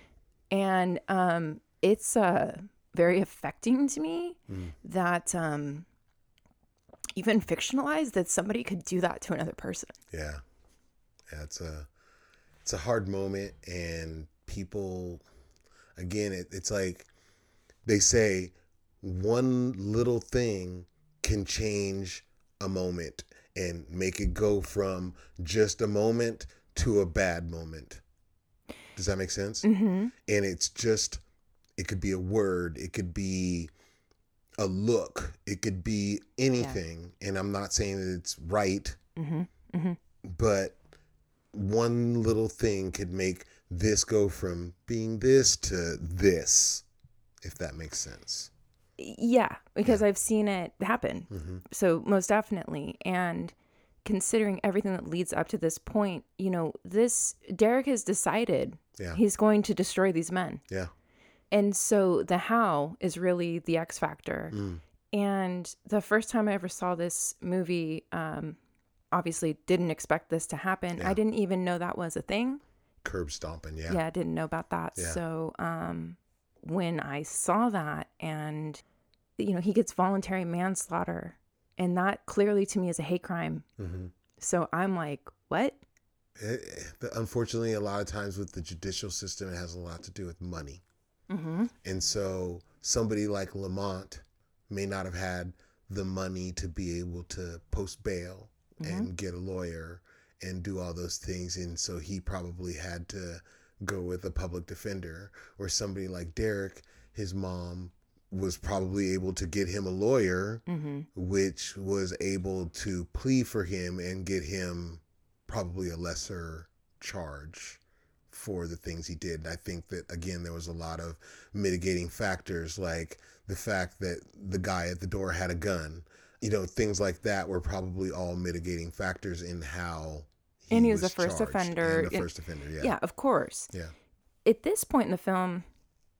and um, it's uh, very affecting to me Mm. that um, even fictionalized that somebody could do that to another person. Yeah. Yeah. It's a, it's a hard moment, and people, again, it, it's like they say one little thing can change a moment and make it go from just a moment to a bad moment. Does that make sense? Mm-hmm. and it's just it could be a word it could be a look it could be anything and i'm not saying that it's right Mm-hmm. Mm-hmm. but one little thing could make this go from being this to this if that makes sense Yeah, because I've seen it happen. hmm So most definitely, and considering everything that leads up to this point, you know, this Derek has decided yeah he's going to destroy these men, yeah and so the how is really the X factor. mm. And the first time I ever saw this movie, um, obviously didn't expect this to happen. Yeah. I didn't even know that was a thing. curb stomping yeah Yeah, I didn't know about that. Yeah. So, um, when I saw that and, you know, he gets voluntary manslaughter, and that clearly to me is a hate crime. hmm So I'm like, what? It, it- unfortunately, a lot of times with the judicial system, it has a lot to do with money. Mm-hmm. And so somebody like Lamont may not have had the money to be able to post bail and get a lawyer and do all those things. And so he probably had to go with a public defender or somebody like Derek, his mom was probably able to get him a lawyer, Mm-hmm. which was able to plead for him and get him probably a lesser charge for the things he did. And I think that again there was a lot of mitigating factors like the fact that the guy at the door had a gun. You know, things like that were probably all mitigating factors in how And he was a first offender. And a And- first offender, yeah. Yeah, of course. Yeah. At this point in the film,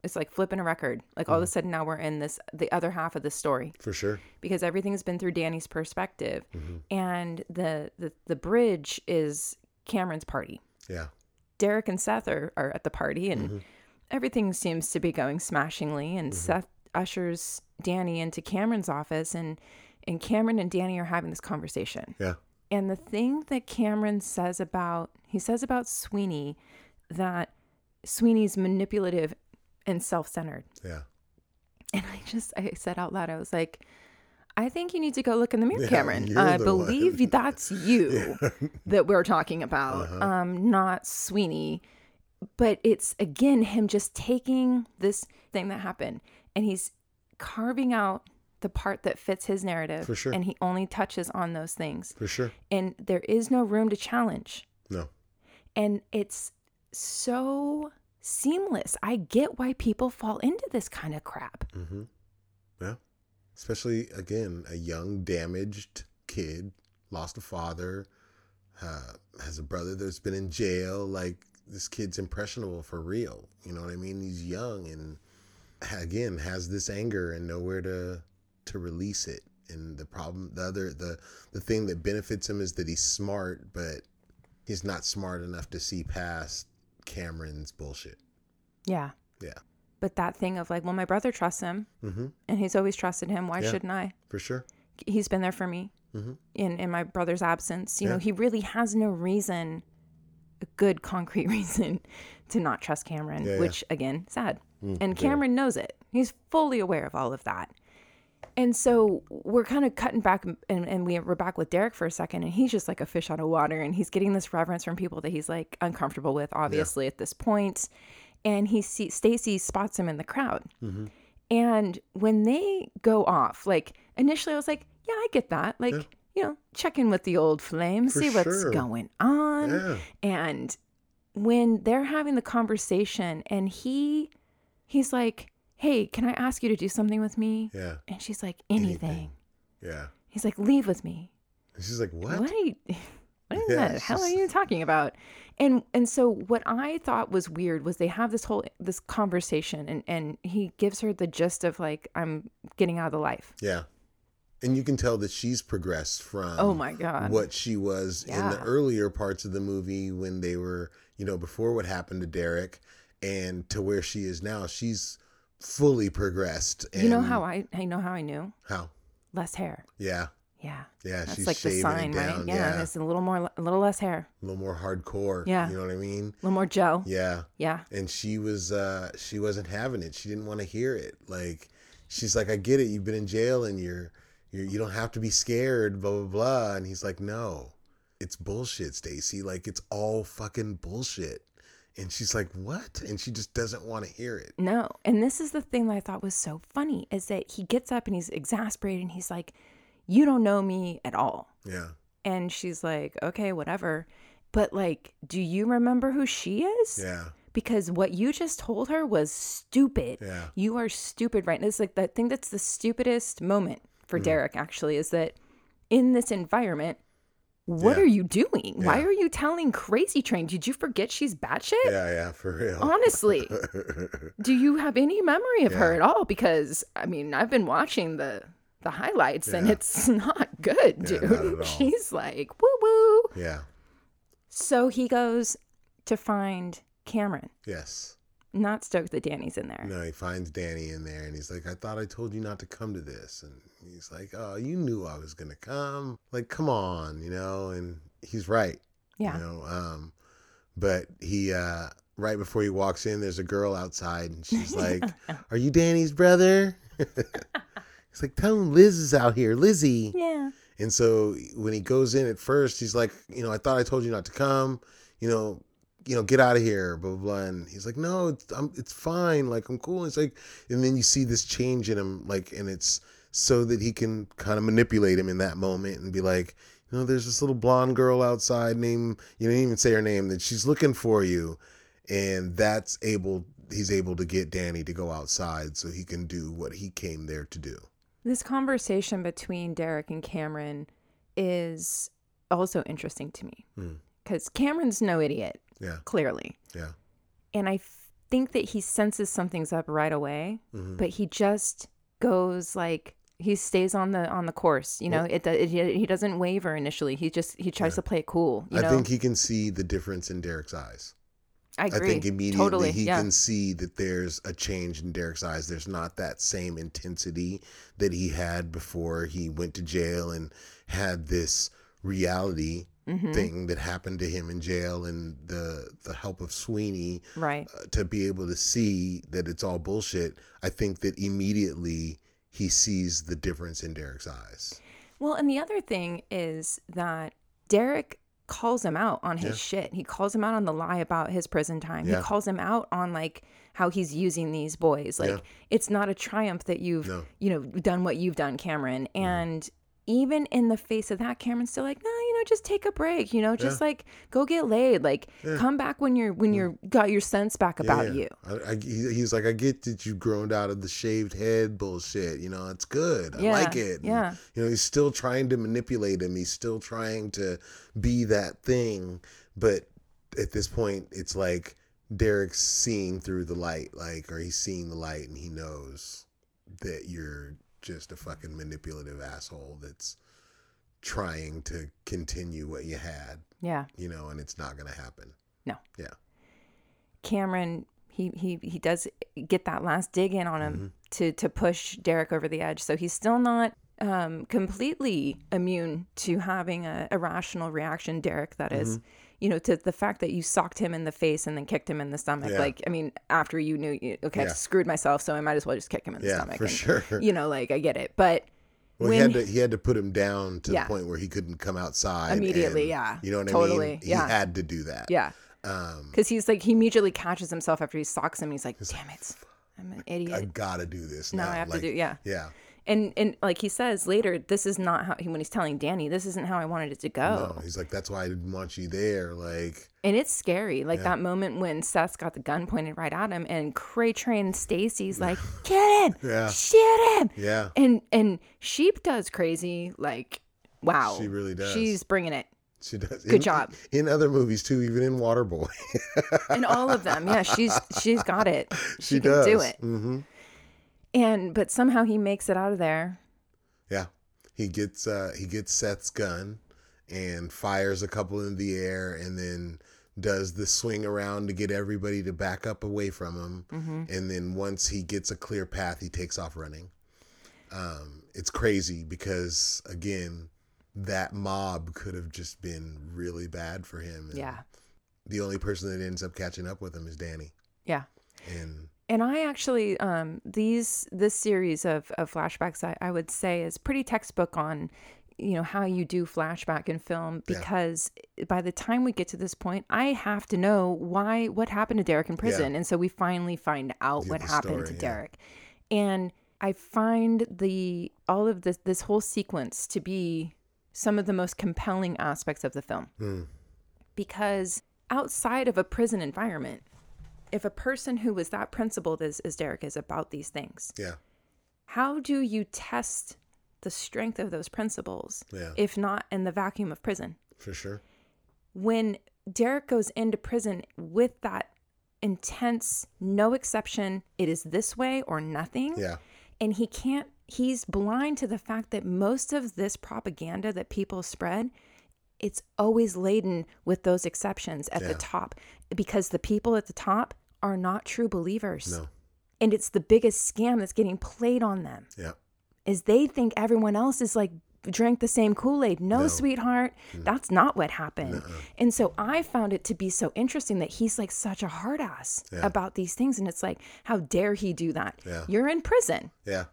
it's like flipping a record. Like all of a sudden now we're in this the other half of the story For sure. because everything's been through Danny's perspective, Mm-hmm. and the, the the bridge is Cameron's party. Yeah. Derek and Seth are, are at the party, and Mm-hmm. everything seems to be going smashingly. And Seth ushers Danny into Cameron's office, and and Cameron and Danny are having this conversation. Yeah. And the thing that Cameron says about he says about Sweeney that Sweeney's manipulative and self-centered. Yeah. And I just I said out loud, I was like, I think you need to go look in the mirror, Yeah, Cameron. I believe one. *laughs* that's you that we're talking about, Uh-huh. um, not Sweeney. But it's again him just taking this thing that happened and he's carving out the part that fits his narrative. For sure. And he only touches on those things. For sure. And there is no room to challenge. No. And it's so seamless. I get why people fall into this kind of crap. Mm-hmm. Yeah. Especially again, a young, damaged kid, lost a father, uh, has a brother that's been in jail. Like this kid's impressionable for real. You know what I mean? He's young and again has this anger and nowhere to to release it. And the problem, the other, the the thing that benefits him is that he's smart, but he's not smart enough to see past Cameron's bullshit. Yeah. Yeah. But that thing of like, well, my brother trusts him Mm-hmm. and he's always trusted him. Why Yeah. shouldn't I? For sure. He's been there for me Mhm. in, in my brother's absence. You know, he really has no reason, a good concrete *laughs* reason to not trust Cameron, Yeah, yeah. which again, sad. Mm, and. Cameron knows it. He's fully aware of all of that. And so we're kind of cutting back and, and we, we're back with Derek for a second and he's just like a fish out of water and he's getting this reverence from people that he's like uncomfortable with obviously at this point. And he sees Stacy spots him in the crowd. Mm-hmm. And when they go off, like initially I was like, yeah, I get that. Like, Yeah. you know, check in with the old flame, For see what's going on. Yeah. And when they're having the conversation and he he's like, "Hey, can I ask you to do something with me?" Yeah. And she's like, "Anything." Anything. Yeah. He's like, "Leave with me." And she's like, what? What *laughs* What in Yeah, the hell are you talking about? And and so what I thought was weird was they have this whole this conversation and and he gives her the gist of like I'm getting out of the life. Yeah. And you can tell that she's progressed from Oh my god. what she was in the earlier parts of the movie when they were, you know, before what happened to Derek and to where she is now. She's fully progressed. And You know how I I know how I knew? How? Less hair. Yeah. Yeah. Yeah. That's she's like the sign, it down. right? Yeah, Yeah. It's a little more a little less hair. A little more hardcore. Yeah. You know what I mean? A little more gel. Yeah. Yeah. and she was uh she wasn't having it she didn't want to hear it like she's like i get it you've been in jail and you're you're you don't have to be scared blah blah blah and he's like no it's bullshit stacy like it's all fucking bullshit and she's like what and she just doesn't want to hear it No. And this is the thing that I thought was so funny is that he gets up and he's exasperated and he's like, You don't know me at all. yeah And she's like, Okay, whatever. But like, do you remember who she is? yeah Because what you just told her was stupid. yeah You are stupid right now. It's like the thing that's the stupidest moment for Mm. Derek actually is that in this environment, what Yeah. are you doing? Why are you telling Crazy Train? Did you forget she's batshit? yeah yeah for real Honestly, *laughs* do you have any memory of her at all? Because I mean, I've been watching the the highlights and it's *laughs* not good, Yeah, dude. not. She's like woo woo. yeah So he goes to find Cameron, yes not stoked that Danny's in there. No, he finds Danny in there and he's like, I thought I told you not to come to this. And he's like, Oh, you knew I was going to come. Like, come on, you know? And he's right. Yeah. You know, um, but he, uh, right before he walks in, there's a girl outside and she's *laughs* like, Are you Danny's brother? *laughs* he's like, Tell him Liz is out here, Lizzie. Yeah. And so when he goes in at first, he's like, You know, I thought I told you not to come. You know, you know, get out of here, blah, blah, blah. And he's like, no, it's, I'm, it's fine. Like, I'm cool. It's like, and then you see this change in him, like, and it's so that he can kind of manipulate him in that moment and be like, you know, there's this little blonde girl outside named, you didn't even say her name, that she's looking for you. And that's able, he's able to get Danny to go outside so he can do what he came there to do. This conversation between Derek and Cameron is also interesting to me because Cameron's no idiot. Yeah. Clearly. Yeah. And I think that he senses something's up right away, Mm-hmm. but he just goes like he stays on the on the course. You know, it, it he doesn't waver initially. He just he tries to play it cool. You I know, think he can see the difference in Derek's eyes. I I think immediately totally. he yeah. can see that there's a change in Derek's eyes. There's not that same intensity that he had before he went to jail and had this reality Mm-hmm. thing that happened to him in jail and the the help of Sweeney right. uh, to be able to see that it's all bullshit. I think that immediately he sees the difference in Derek's eyes. Well, and the other thing is that Derek calls him out on his shit. He calls him out on the lie about his prison time. Yeah. He calls him out on like how he's using these boys. Like Yeah. it's not a triumph that you've, No. you know, done what you've done, Cameron. Mm-hmm. And even in the face of that, Cameron's still like, no, just take a break. You know, just like go get laid. Like come back when you're when you're got your sense back about Yeah. you. I, I, he's like, I get that you've grown out of the shaved head bullshit. You know, it's good. I like it. And, yeah. you know, he's still trying to manipulate him. He's still trying to be that thing. But at this point, it's like Derek's seeing through the light, like, or he's seeing the light and he knows that you're just a fucking manipulative asshole that's trying to continue what you had, Yeah. you know, and it's not going to happen. No. Yeah. Cameron he he he does get that last dig in on him Mm-hmm. to to push Derek over the edge. So he's still not um, completely immune to having a irrational reaction, Derek. That is, Mm-hmm. you know, to the fact that you socked him in the face and then kicked him in the stomach. Yeah. Like, I mean, after you knew, you, okay, Yeah. I've screwed myself, so I might as well just kick him in the Yeah, stomach. for and, sure. You know, like I get it, but Well, when he had to he had to put him down to Yeah. the point where he couldn't come outside Immediately, and- yeah. You know what I mean. Totally, yeah. He had to do that. yeah, Um, because he's like he immediately catches himself after he socks him. He's like, damn it, I'm an idiot. I gotta do this now now. I have like, to do yeah. Yeah. And and like he says later, this is not how he when he's telling Danny, this isn't how I wanted it to go. No, he's like, that's why I didn't want you there. Like, And it's scary. Like that moment when Seth's got the gun pointed right at him and Crazy Train Stacy's like, *laughs* Get him! Yeah. Shoot him! yeah, And and Sheep does crazy, like wow. She really does. She's bringing it. she does. Good In- job. In other movies too, even in Waterboy, In all of them. Yeah, she's *laughs* she's got it. she, can does. do it. hmm And but somehow he makes it out of there. Yeah, he gets uh he gets Seth's gun and fires a couple in the air, and then does the swing around to get everybody to back up away from him. Mm-hmm. And then once he gets a clear path, he takes off running. Um, it's crazy because again, that mob could have just been really bad for him. and Yeah. The only person that ends up catching up with him is Danny. Yeah. And And I actually, um, these this series of, of flashbacks, I, I would say is pretty textbook on, you know, how you do flashback in film because by the time we get to this point, I have to know why what happened to Derek in prison, and so we finally find out what happened story, to yeah. Derek, and I find the all of this this whole sequence to be some of the most compelling aspects of the film. Hmm. because outside of a prison environment if a person who was that principled as, as Derek is about these things, yeah, how do you test the strength of those principles Yeah. if not in the vacuum of prison? for sure. When Derek goes into prison with that intense, no exception, it is this way or nothing, Yeah. and he can't, he's blind to the fact that most of this propaganda that people spread. It's always laden with those exceptions at the top because the people at the top are not true believers. No. And it's the biggest scam that's getting played on them. Yeah. Is they think everyone else is like drank the same Kool-Aid. No, No. sweetheart, that's not what happened. Nuh-uh. And so I found it to be so interesting that he's like such a hard ass Yeah. about these things and it's like how dare he do that? Yeah. You're in prison. Yeah.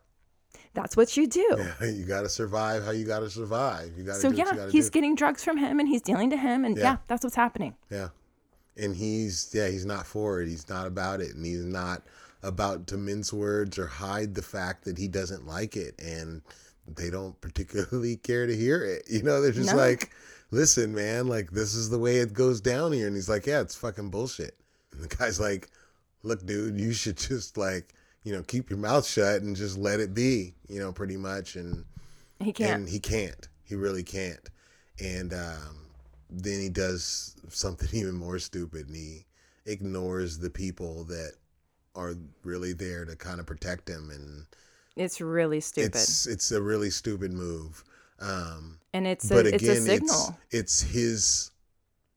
That's what you do. Yeah. *laughs* You got to survive how you got to survive. You got to So do what you yeah, he's do. getting drugs from him and he's dealing to him and yeah. Yeah. that's what's happening. Yeah. And he's yeah, he's not for it. He's not about it and he's not about to mince words or hide the fact that he doesn't like it and they don't particularly *laughs* care to hear it. You know, they're just No. like, "Listen, man, like this is the way it goes down here." And he's like, "Yeah, it's fucking bullshit." And the guy's like, "Look, dude, you should *laughs* just like, you know, keep your mouth shut and just let it be, you know, pretty much and He can't. and he can't. He really can't. And um, then he does something *laughs* even more stupid and he ignores the people that are really there to kind of protect him and it's really stupid. it's it's a really stupid move. Um, and it's a but it's again, a signal. it's it's his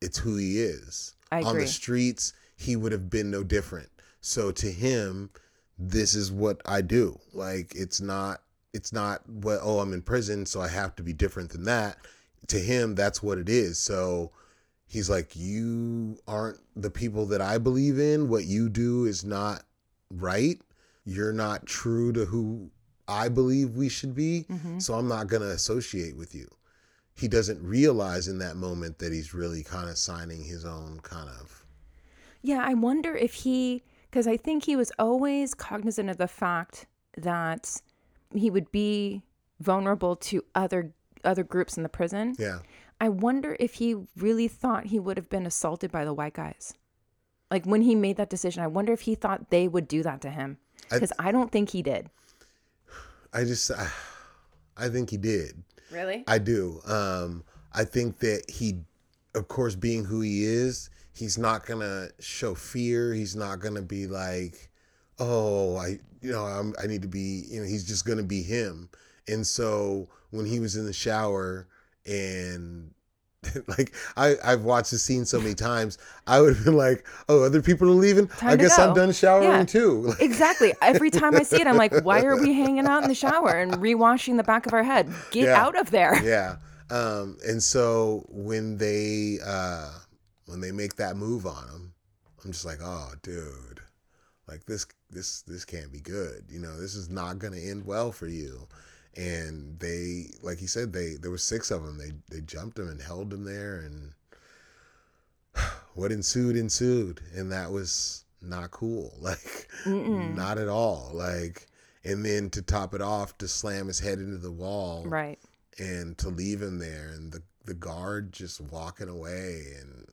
it's who he is. I On the streets, he would have been no different. So to him, this is what I do. Like it's not it's not what oh I'm in prison, so I have to be different than that. To him, that's what it is. So he's like, You aren't the people that I believe in. What you do is not right. You're not true to who I believe we should be. Mhm. So I'm not going to associate with you. He doesn't realize in that moment that he's really kind of signing his own kind of. Yeah, I wonder if he, because I think he was always cognizant of the fact that he would be vulnerable to other other groups in the prison. Yeah. I wonder if he really thought he would have been assaulted by the white guys. Like when he made that decision, I wonder if he thought they would do that to him. I- Because I, don't think he did. I just, I, I think he did. Really? I do. Um, I think that he, of course, being who he is, he's not gonna show fear. He's not gonna be like, oh, I, you know, I'm, I need to be. You know, he's just gonna be him. And so when he was in the shower and *laughs* like I, I've watched the scene so many times, I would have been like, "Oh, other people are leaving. Time I guess I'm done showering Yeah. too." Like, *laughs* Exactly. Every time I see it, I'm like, why are we hanging out in the shower and rewashing the back of our head? Get Yeah. out of there. yeah. Um, and so when they uh, when they make that move on him, I'm just like, oh, dude, like this this this can't be good. You know, this is not going to end well for you. And they, like he said, they there were six of them. They they jumped him and held him there, and *sighs* what ensued ensued, and that was not cool. *laughs* Like Mm-mm. not at all. Like. And then to top it off, to slam his head into the wall Right. and to leave him there and the the guard just walking away and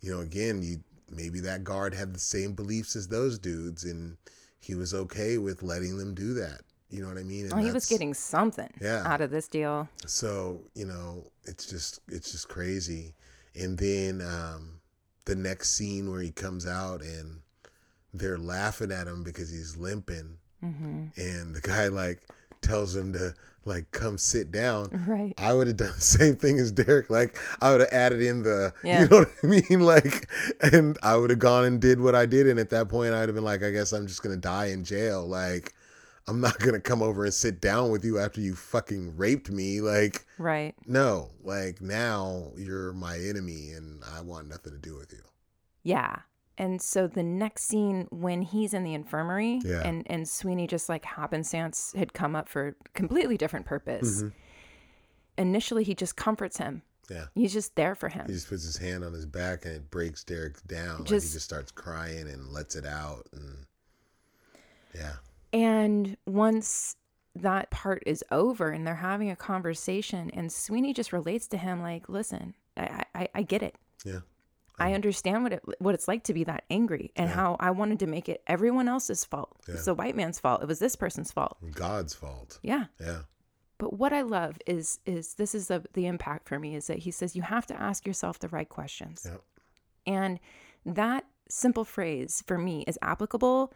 you know again you maybe that guard had the same beliefs as those dudes and he was okay with letting them do that you know what i mean and Well, he was getting something Yeah. out of this deal. so you know it's just it's just crazy and then um the next scene where he comes out and they're laughing at him because he's limping hmm and the guy like tells him to like come sit down Right. I would have done the *laughs* same thing as Derek. Like I would have added in the, Yeah. you know what I mean? Like, and I would have gone and did what I did. And at that point, I'd have been like, I guess I'm just gonna die in jail. Like, I'm not gonna come over and sit down with you after you fucking raped me. Like, Right. no. Like now you're my enemy, and I want nothing to do with you. Yeah. And so the next scene when he's in the infirmary Yeah. and, and Sweeney just like happenstance had come up for a completely different purpose. Mhm. Initially he just comforts him. Yeah. He's just there for him. He just puts his hand on his back, and it breaks Derek down. like he just starts crying and lets it out, and yeah, And once that part is over and they're having a conversation and Sweeney just relates to him like, listen, I, I, I get it. yeah, I understand what it what it's like to be that angry and Yeah. how I wanted to make it everyone else's fault. It's Yeah. the white man's fault. It was this person's fault. God's fault. Yeah. Yeah, But what I love is is this is the the impact for me is that he says you have to ask yourself the right questions. yeah, And that simple phrase for me is applicable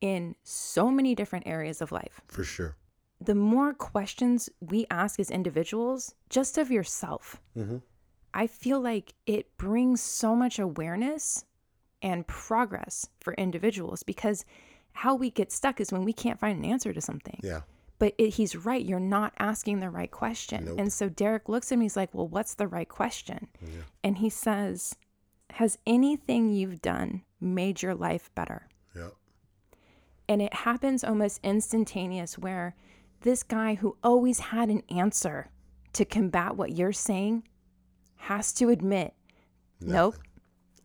in so many different areas of life. for sure. The more questions we ask as individuals, just of yourself, Mm-hmm. I feel like it brings so much awareness and progress for individuals because how we get stuck is when we can't find an answer to something. Yeah. But it, he's right. You're not asking the right question. Nope. And so Derek looks at me. He's like, Well, what's the right question? Yeah. And he says, Has anything you've done made your life better? And it happens almost instantaneous where this guy who always had an answer to combat what you're saying has to admit, Nope.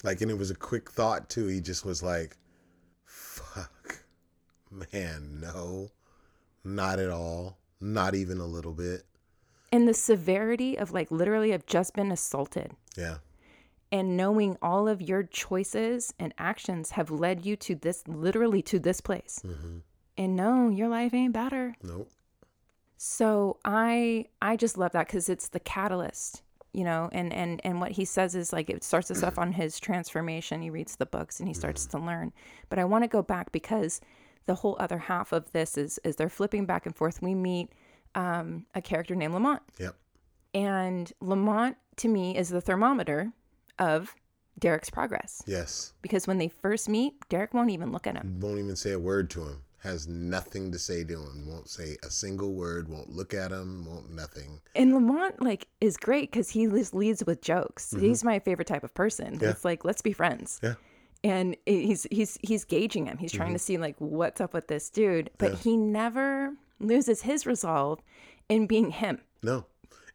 Like, and it was a quick thought too. He just was like, fuck, man, no, not at all. Not even a little bit. And the severity of like literally I've just been assaulted. Yeah. And knowing all of your choices and actions have led you to this literally to this place. Hmm and no your life ain't better. Nope. so i i just love that because it's the catalyst you know and and and what he says is like it starts us off on his transformation. He reads the books and he starts to learn. But i want to go back because the whole other half of this is is they're flipping back and forth. We meet um, a character named lamont. Yep. and lamont to me is the thermometer of derek's progress Yes. because when they first meet, Derek won't even look at him. Won't even say a word to him. Has nothing to say to him. Won't say a single word. Won't look at him. Won't nothing. And Lamont like is great because he just leads with jokes. Mm-hmm. He's my favorite type of person. Yeah. It's like let's be friends. Yeah. And he's he's he's gauging him. He's trying mm-hmm. to see like what's up with this dude, but Yeah. he never loses his resolve in being him. No.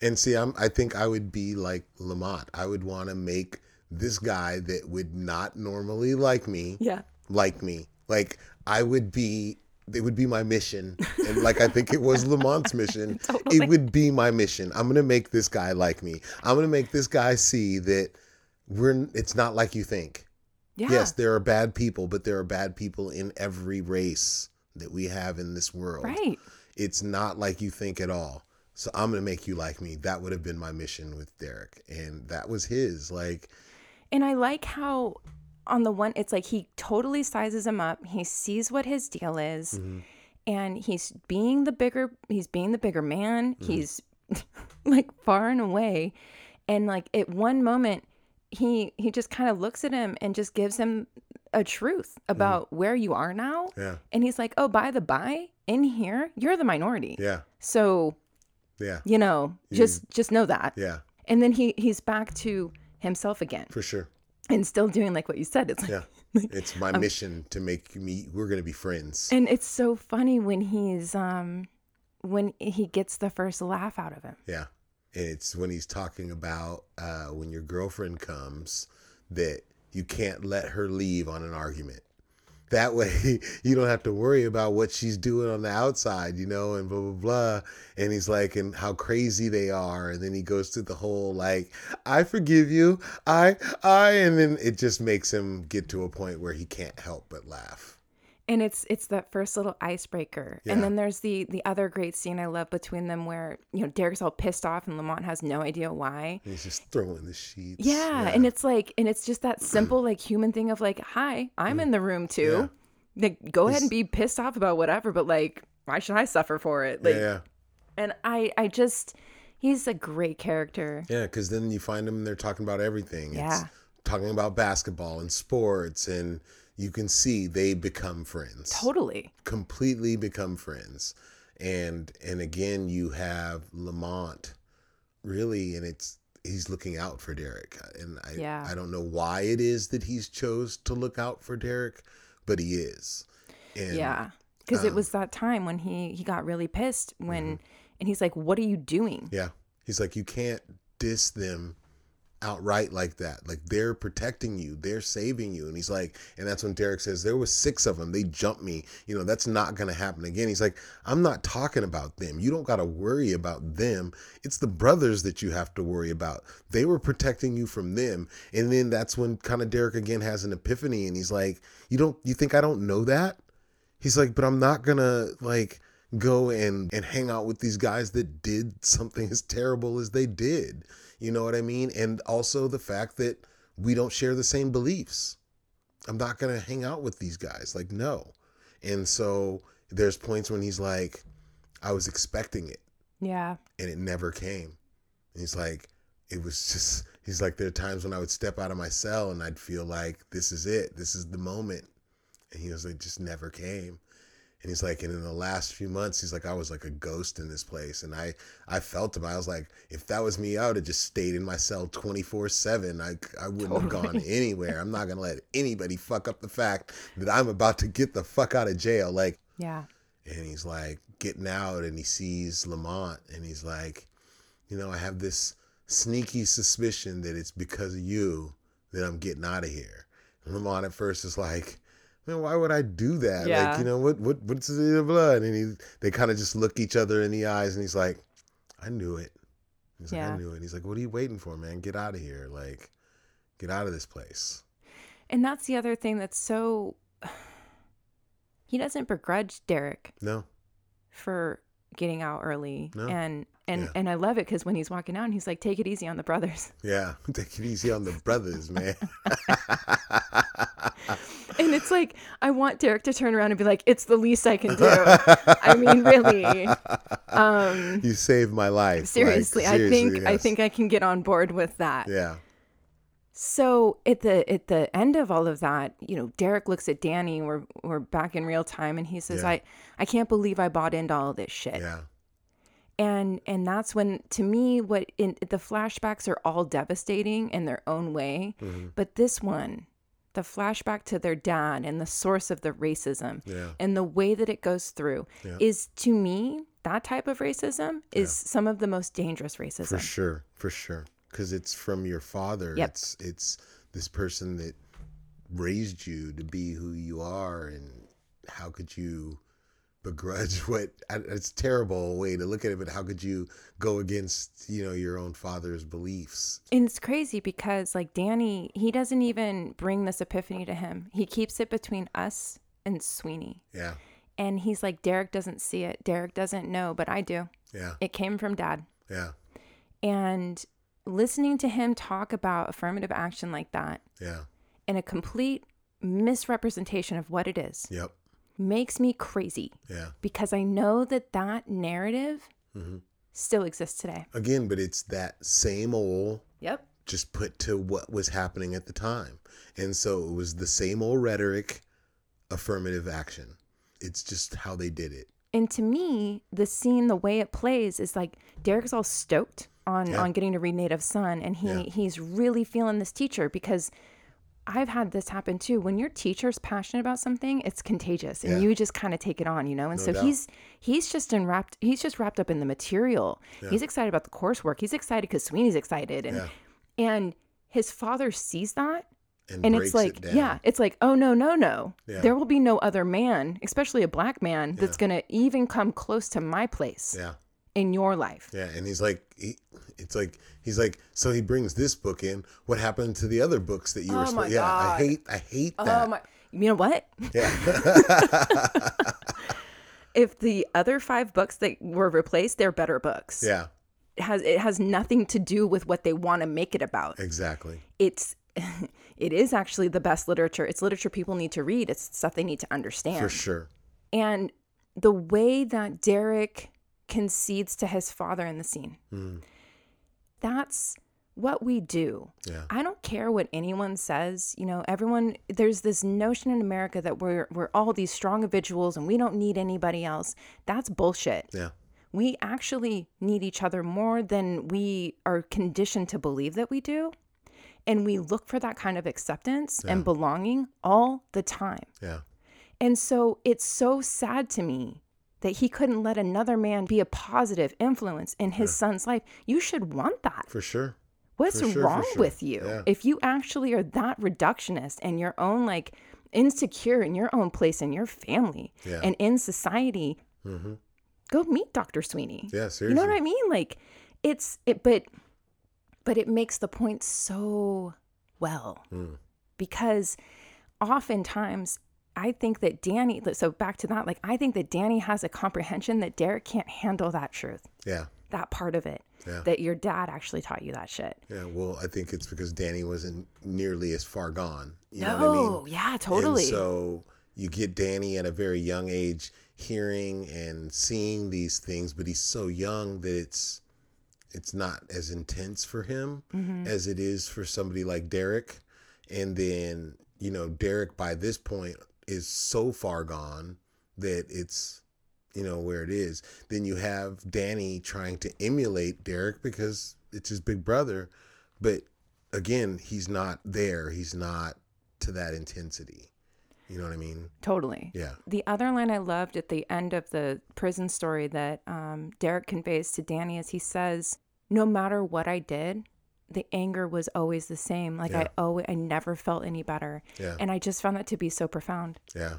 And see, I'm. I think I would be like Lamont. I would want to make this guy that would not normally like me Yeah. like me. Like I would be. It would be my mission, and like I think it was Lamont's mission. *laughs* Totally. It would be my mission. I'm gonna make this guy like me. I'm gonna make this guy see that we're. It's not like you think. Yeah. Yes, there are bad people, but there are bad people in every race that we have in this world. Right. It's not like you think at all. So I'm gonna make you like me. That would have been my mission with Derek, and that was his. Like, And I like how on the one it's like he totally sizes him up. He sees what his deal is mm-hmm. and he's being the bigger he's being the bigger man. Mm-hmm. He's *laughs* like far and away and like at one moment he he just kind of looks at him and just gives him a truth mm-hmm. about where you are now. yeah, And he's like, "Oh, by the by, in here, you're the minority. yeah, So, yeah, you know, just just know that." yeah, And then he he's back to himself again for sure. and still doing like what you said. It's like, *laughs* Yeah, it's my mission to make me. We're gonna be friends. and it's so funny when he's um when he gets the first laugh out of him. Yeah. And it's when he's talking about uh, when your girlfriend comes that you can't let her leave on an argument. That way *laughs* you don't have to worry about what she's doing on the outside, you know, and blah, blah, blah. And he's like, and how crazy they are. And then he goes through the whole, like, I forgive you. I, I, and then it just makes him get to a point where he can't help but laugh. And it's it's that first little icebreaker. Yeah. And then there's the the other great scene I love between them where, you know, Derek's all pissed off and Lamont has no idea why. And he's just throwing the sheets. Yeah, and it's like and it's just that *clears throat* simple like human thing of like, "Hi, I'm mm. in the room too." Like go ahead and be pissed off about whatever, but like why should I suffer for it? Like yeah, yeah. and I I just he's a great character. Yeah, because then you find them and they're talking about everything. Yeah. It's talking about basketball and sports, and you can see they become friends. Totally. Completely become friends. And and again, you have Lamont, really, and it's he's looking out for Derek. And I Yeah. I don't know why it is that he's chose to look out for Derek, but he is. And Yeah. Because um, it was that time when he he got really pissed when Mm-hmm. and he's like, "What are you doing?" Yeah. He's like, you can't diss them outright like that. Like they're protecting you, they're saving you. And he's like, and that's when Derek says, there was six of them. They jumped me. You know, that's not to happen again. He's like, I'm not talking about them. You don't got to worry about them. It's the brothers that you have to worry about. They were protecting you from them. And then that's when kind of Derek again has an epiphany and he's like, you don't, you think I don't know that? He's like, but I'm not gonna like go and and hang out with these guys that did something as terrible as they did. You know what I mean? And also the fact that we don't share the same beliefs. I'm not gonna hang out with these guys. Like, no. And so there's points when he's like, I was expecting it Yeah. and it never came. And he's like, it was just he's like there are times when I would step out of my cell and I'd feel like this is it, this is the moment, and he was like just never came. And he's like, and in the last few months, he's like, I was like a ghost in this place. And I, I felt him. I was like, if that was me, I would have just stayed in my cell 24 seven. I, I wouldn't totally. have gone anywhere. I'm not going to let anybody fuck up the fact that I'm about to get the fuck out of jail. Like, yeah. And he's like getting out and he sees Lamont and he's like, you know, I have this sneaky suspicion that it's because of you that I'm getting out of here. And Lamont at first is like, man, why would I do that? Yeah. Like, you know, what what what's in the blood? And he they kind of just look each other in the eyes and he's like, I knew it. He's yeah. like, I knew it. He's like, What are you waiting for, man? Get out of here. Like, get out of this place. And that's the other thing that's so *sighs* he doesn't begrudge Derek. No. For getting out early. No. And and yeah. and I love it because when he's walking out, he's like, "Take it easy on the brothers." *laughs* Yeah, *laughs* take it easy on the brothers, man. *laughs* and it's like I want Derek to turn around and be like, "It's the least I can do." I mean, really. Um, you saved my life. Seriously, like, seriously I think yes. I think I can get on board with that. Yeah. So at the at the end of all of that, you know, Derek looks at Danny. We're we're back in real time, and he says, yeah. "I I can't believe I bought into all this shit." Yeah and and that's when to me what in the flashbacks are all devastating in their own way mm-hmm. but this one the flashback to their dad and the source of the racism yeah. and the way that it goes through yeah. is to me that type of racism is yeah. some of the most dangerous racism for sure for sure because it's from your father yep. it's it's this person that raised you to be who you are and how could you begrudge *laughs* what it's terrible way to look at it but how could you go against you know your own father's beliefs? And it's crazy because like danny he doesn't even bring this epiphany to him. He keeps it between us and sweeney. Yeah. And he's like derek doesn't see it. Derek doesn't know but i do. Yeah. It came from dad. Yeah. And listening to him talk about affirmative action like that yeah. and a complete misrepresentation of what it is yep makes me crazy. Yeah. Because I know that that narrative mm-hmm. still exists today. Again, but it's that same old. Yep. Just put to what was happening at the time. And so it was the same old rhetoric, affirmative action. It's just how they did it. And to me, the scene, the way it plays, is like Derek's all stoked on yeah. on getting to read Native Son, and he yeah. he's really feeling this teacher because I've had this happen too. When your teacher's passionate about something, it's contagious and yeah. you just kind of take it on, you know? And no so doubt. he's he's just wrapped he's just wrapped up in the material. Yeah. He's excited about the coursework. He's excited because Sweeney's excited and yeah. and his father sees that and, and it's like it yeah it's like oh no no no there will be no other man especially a black man that's gonna even come close to my place yeah in your life. Yeah, and he's like, he, it's like he's like, so he brings this book in. What happened to the other books that you oh were? Supposed, yeah, I hate, I hate oh that. My, you know what? *laughs* Yeah. *laughs* if the other five books that were replaced, they're better books. Yeah. It has it has nothing to do with what they want to make it about. Exactly. It's *laughs* it is actually the best literature. It's literature people need to read. It's stuff they need to understand. For sure. And the way that Derek concedes to his father in the scene. Mm. That's what we do. Yeah. I don't care what anyone says. You know, everyone there's this notion in America that we're we're all these strong individuals and we don't need anybody else. That's bullshit. Yeah. We actually need each other more than we are conditioned to believe that we do. And we look for that kind of acceptance yeah. and belonging all the time. Yeah. And so it's so sad to me that he couldn't let another man be a positive influence in his yeah. son's life. You should want that. For sure. What's for sure, wrong sure. with you? Yeah. If you actually are that reductionist and your own like insecure in your own place in your family yeah. and in society, mm-hmm. go meet Dr. Sweeney. Yeah, seriously. You know what I mean? Like it's it but but it makes the point so well. Mm. Because oftentimes I think that Danny, so back to that, like, I think that Danny has a comprehension that Derek can't handle that truth. Yeah. That part of it. Yeah. That your dad actually taught you that shit. Yeah. Well, I think it's because Danny wasn't nearly as far gone. You no, know what I mean? yeah, totally. And so you get Danny at a very young age hearing and seeing these things, but he's so young that it's, it's not as intense for him mm-hmm. as it is for somebody like Derek. And then, you know, Derek by this point is so far gone that it's, you know, where it is. Then you have Danny trying to emulate Derek because it's his big brother. But again, he's not there. He's not to that intensity. You know what I mean? Totally. Yeah. The other line I loved at the end of the prison story that um, Derek conveys to Danny is he says, "No matter what I did, the anger was always the same. Like I always, I never felt any better." Yeah. And I just found that to be so profound Yeah.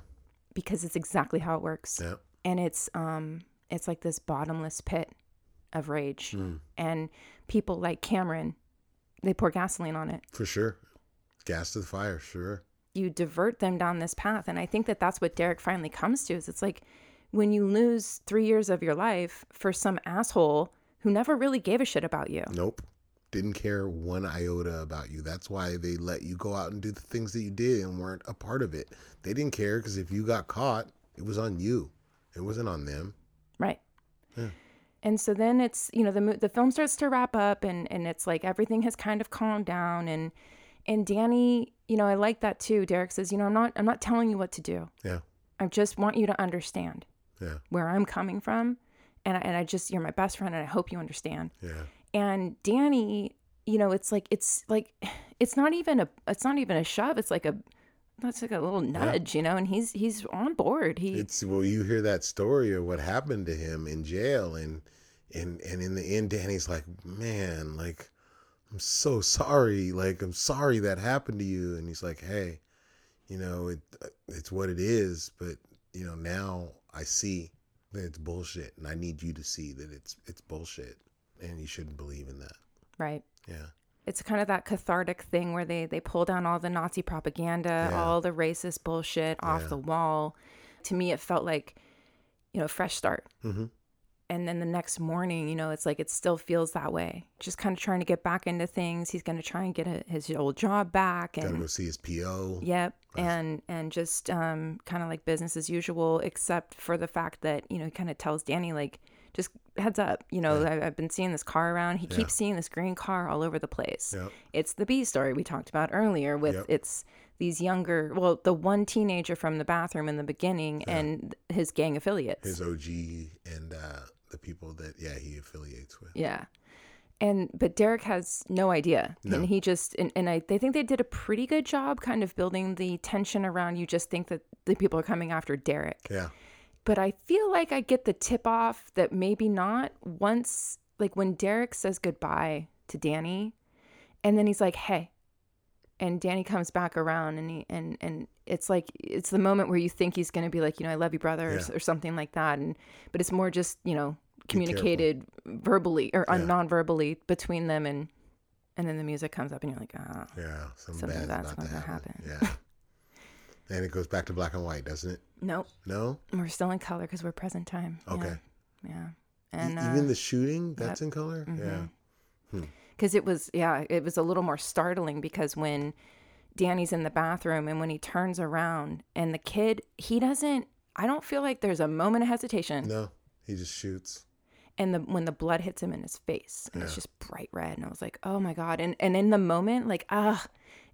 because it's exactly how it works. Yeah. And it's um, it's like this bottomless pit of rage, Mm. and people like Cameron, they pour gasoline on it. For sure. Gas to the fire. Sure. you divert them down this path and i think that that's what derek finally comes to is it's like when you lose three years of your life for some asshole who never really gave a shit about you Nope. Didn't care one iota about you. That's why they let you go out and do the things that you did and weren't a part of it. They didn't care because if you got caught, it was on you. It wasn't on them. right Yeah. and so then it's you know the the film starts to wrap up and and it's like everything has kind of calmed down and and danny you know i like that too derek says you know i'm not i'm not telling you what to do Yeah. i just want you to understand Yeah. where i'm coming from and I, and I just you're my best friend and i hope you understand Yeah. And danny you know it's like it's like it's not even a it's not even a shove it's like a that's like a little nudge you know and he's he's on board he It's well, you hear that story of what happened to him in jail, and and and in the end, Danny's like, man, like, I'm so sorry. Like, I'm sorry that happened to you. And he's like, hey, you know, it it's what it is, but you know, now I see that it's bullshit, and I need you to see that it's it's bullshit, and you shouldn't believe in that. right Yeah. it's kind of that cathartic thing where they they pull down all the nazi propaganda Yeah. all the racist bullshit off Yeah. the wall to me it felt like you know fresh start Mm-hmm. and then the next morning you know it's like it still feels that way just kind of trying to get back into things he's going to try and get a, his old job back Gotta and go see his PO. Yep, and and just um, kind of like business as usual, except for the fact that you know he kind of tells Danny like, just heads up, you know I, I've been seeing this car around. He keeps seeing this green car all over the place. Yep. It's the B story we talked about earlier with Yep. it's these younger, well, the one teenager from the bathroom in the beginning and his gang affiliates. His OG and uh, the people that yeah he affiliates with. Yeah. And but Derek has no idea. No. And he just and, and I they think they did a pretty good job kind of building the tension around you just think that the people are coming after Derek. Yeah. But I feel like I get the tip off that maybe not once like when Derek says goodbye to Danny and then he's like, "Hey." And Danny comes back around and he and and it's like it's the moment where you think he's going to be like, you know, I love you brother or, Yeah. or something like that and but it's more just, you know, communicated verbally or Yeah. non-verbally between them and and then the music comes up and you're like, "Ah." Yeah, some Something bad's bad's about to gonna happen. Yeah. And it goes back to black and white, doesn't it? Nope. No? We're still in color cuz we're present time. Okay. Yeah. E- And uh, Even the shooting, that's in color? Yeah. because it was yeah it was a little more startling because when danny's in the bathroom and when he turns around and the kid he doesn't i don't feel like there's a moment of hesitation No, he just shoots. and the when the blood hits him in his face and it's just bright red and i was like oh my god and and in the moment like ah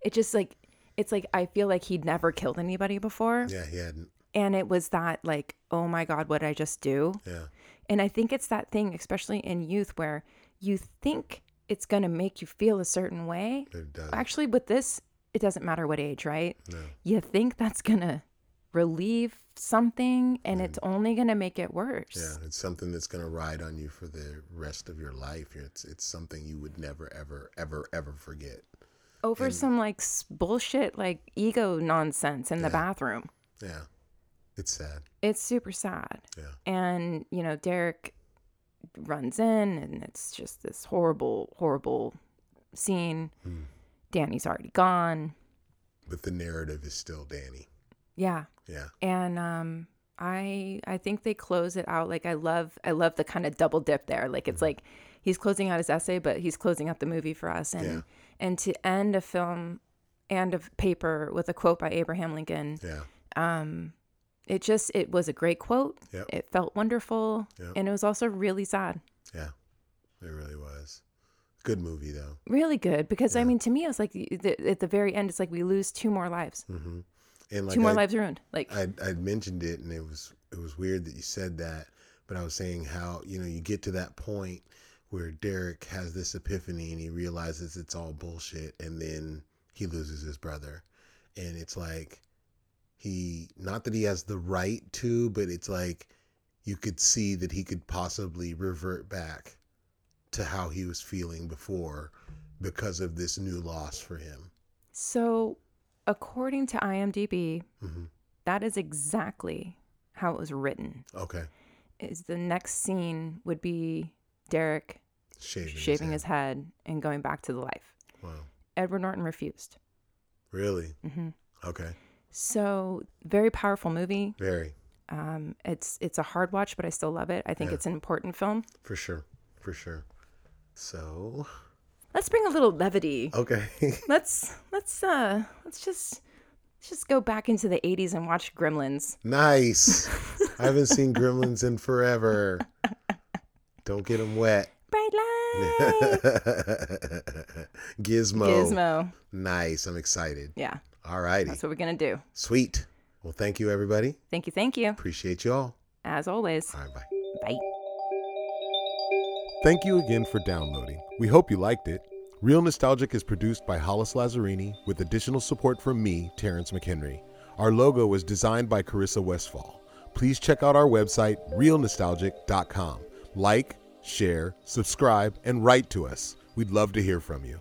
it just like it's like i feel like he'd never killed anybody before Yeah, he hadn't. and it was that like oh my god what did i just do Yeah. and I think it's that thing, especially in youth, where you think it's going to make you feel a certain way. It does. Actually, with this, it doesn't matter what age, right? No. You think that's going to relieve something and it's only going to make it worse. Yeah, it's something that's going to ride on you for the rest of your life. It's it's something you would never ever ever ever forget. Over some like bullshit, like ego nonsense in the bathroom. Yeah. It's sad. It's super sad. Yeah. And, you know, Derek runs in and it's just this horrible, horrible scene. Hmm. Danny's already gone. But the narrative is still Danny. Yeah. Yeah. and um i i think they close it out like i love i love the kind of double dip there like Mm-hmm. it's like he's closing out his essay but he's closing out the movie for us and Yeah. And to end a film and a paper with a quote by abraham lincoln Yeah. um it just it was a great quote Yep. it felt wonderful Yep. and it was also really sad Yeah. It really was. Good movie though. Really good because I mean, to me, it was like the, at the very end, it's like we lose two more lives, Mm-hmm. And like two more I, lives ruined. Like, I I mentioned it, and it was it was weird that you said that, but I was saying how you know you get to that point where Derek has this epiphany and he realizes it's all bullshit, and then he loses his brother, and it's like he not that he has the right to, but it's like you could see that he could possibly revert back to how he was feeling before because of this new loss for him. so according to IMDb, hmm that is exactly how it was written. Okay, Is the next scene would be Derek shaving, shaving his his head and going back to the life. Wow, Edward Norton refused. really? hmm Okay, So very powerful movie. very. Um, it's it's a hard watch, but I still love it. I think Yeah. it's an important film. For sure. For sure. So, Let's bring a little levity. okay. *laughs* Let's let's uh let's just let's just go back into the 80s and watch Gremlins. nice. I haven't seen Gremlins in forever. *laughs* Don't get them wet. Bright *laughs* light. Gizmo. Gizmo. Nice. I'm excited. Yeah, All righty. that's what we're gonna do. Sweet. Well, thank you, everybody. Thank you, thank you. Appreciate you all. As always. All right, bye. Bye. Thank you again for downloading. We hope you liked it. Reel Nostalgic is produced by Hollis Lazzarini with additional support from me, Terence McHenry. Our logo was designed by Karissa Westphal. Please check out our website, reelnostalgic.com. Like, share, subscribe, and write to us. We'd love to hear from you.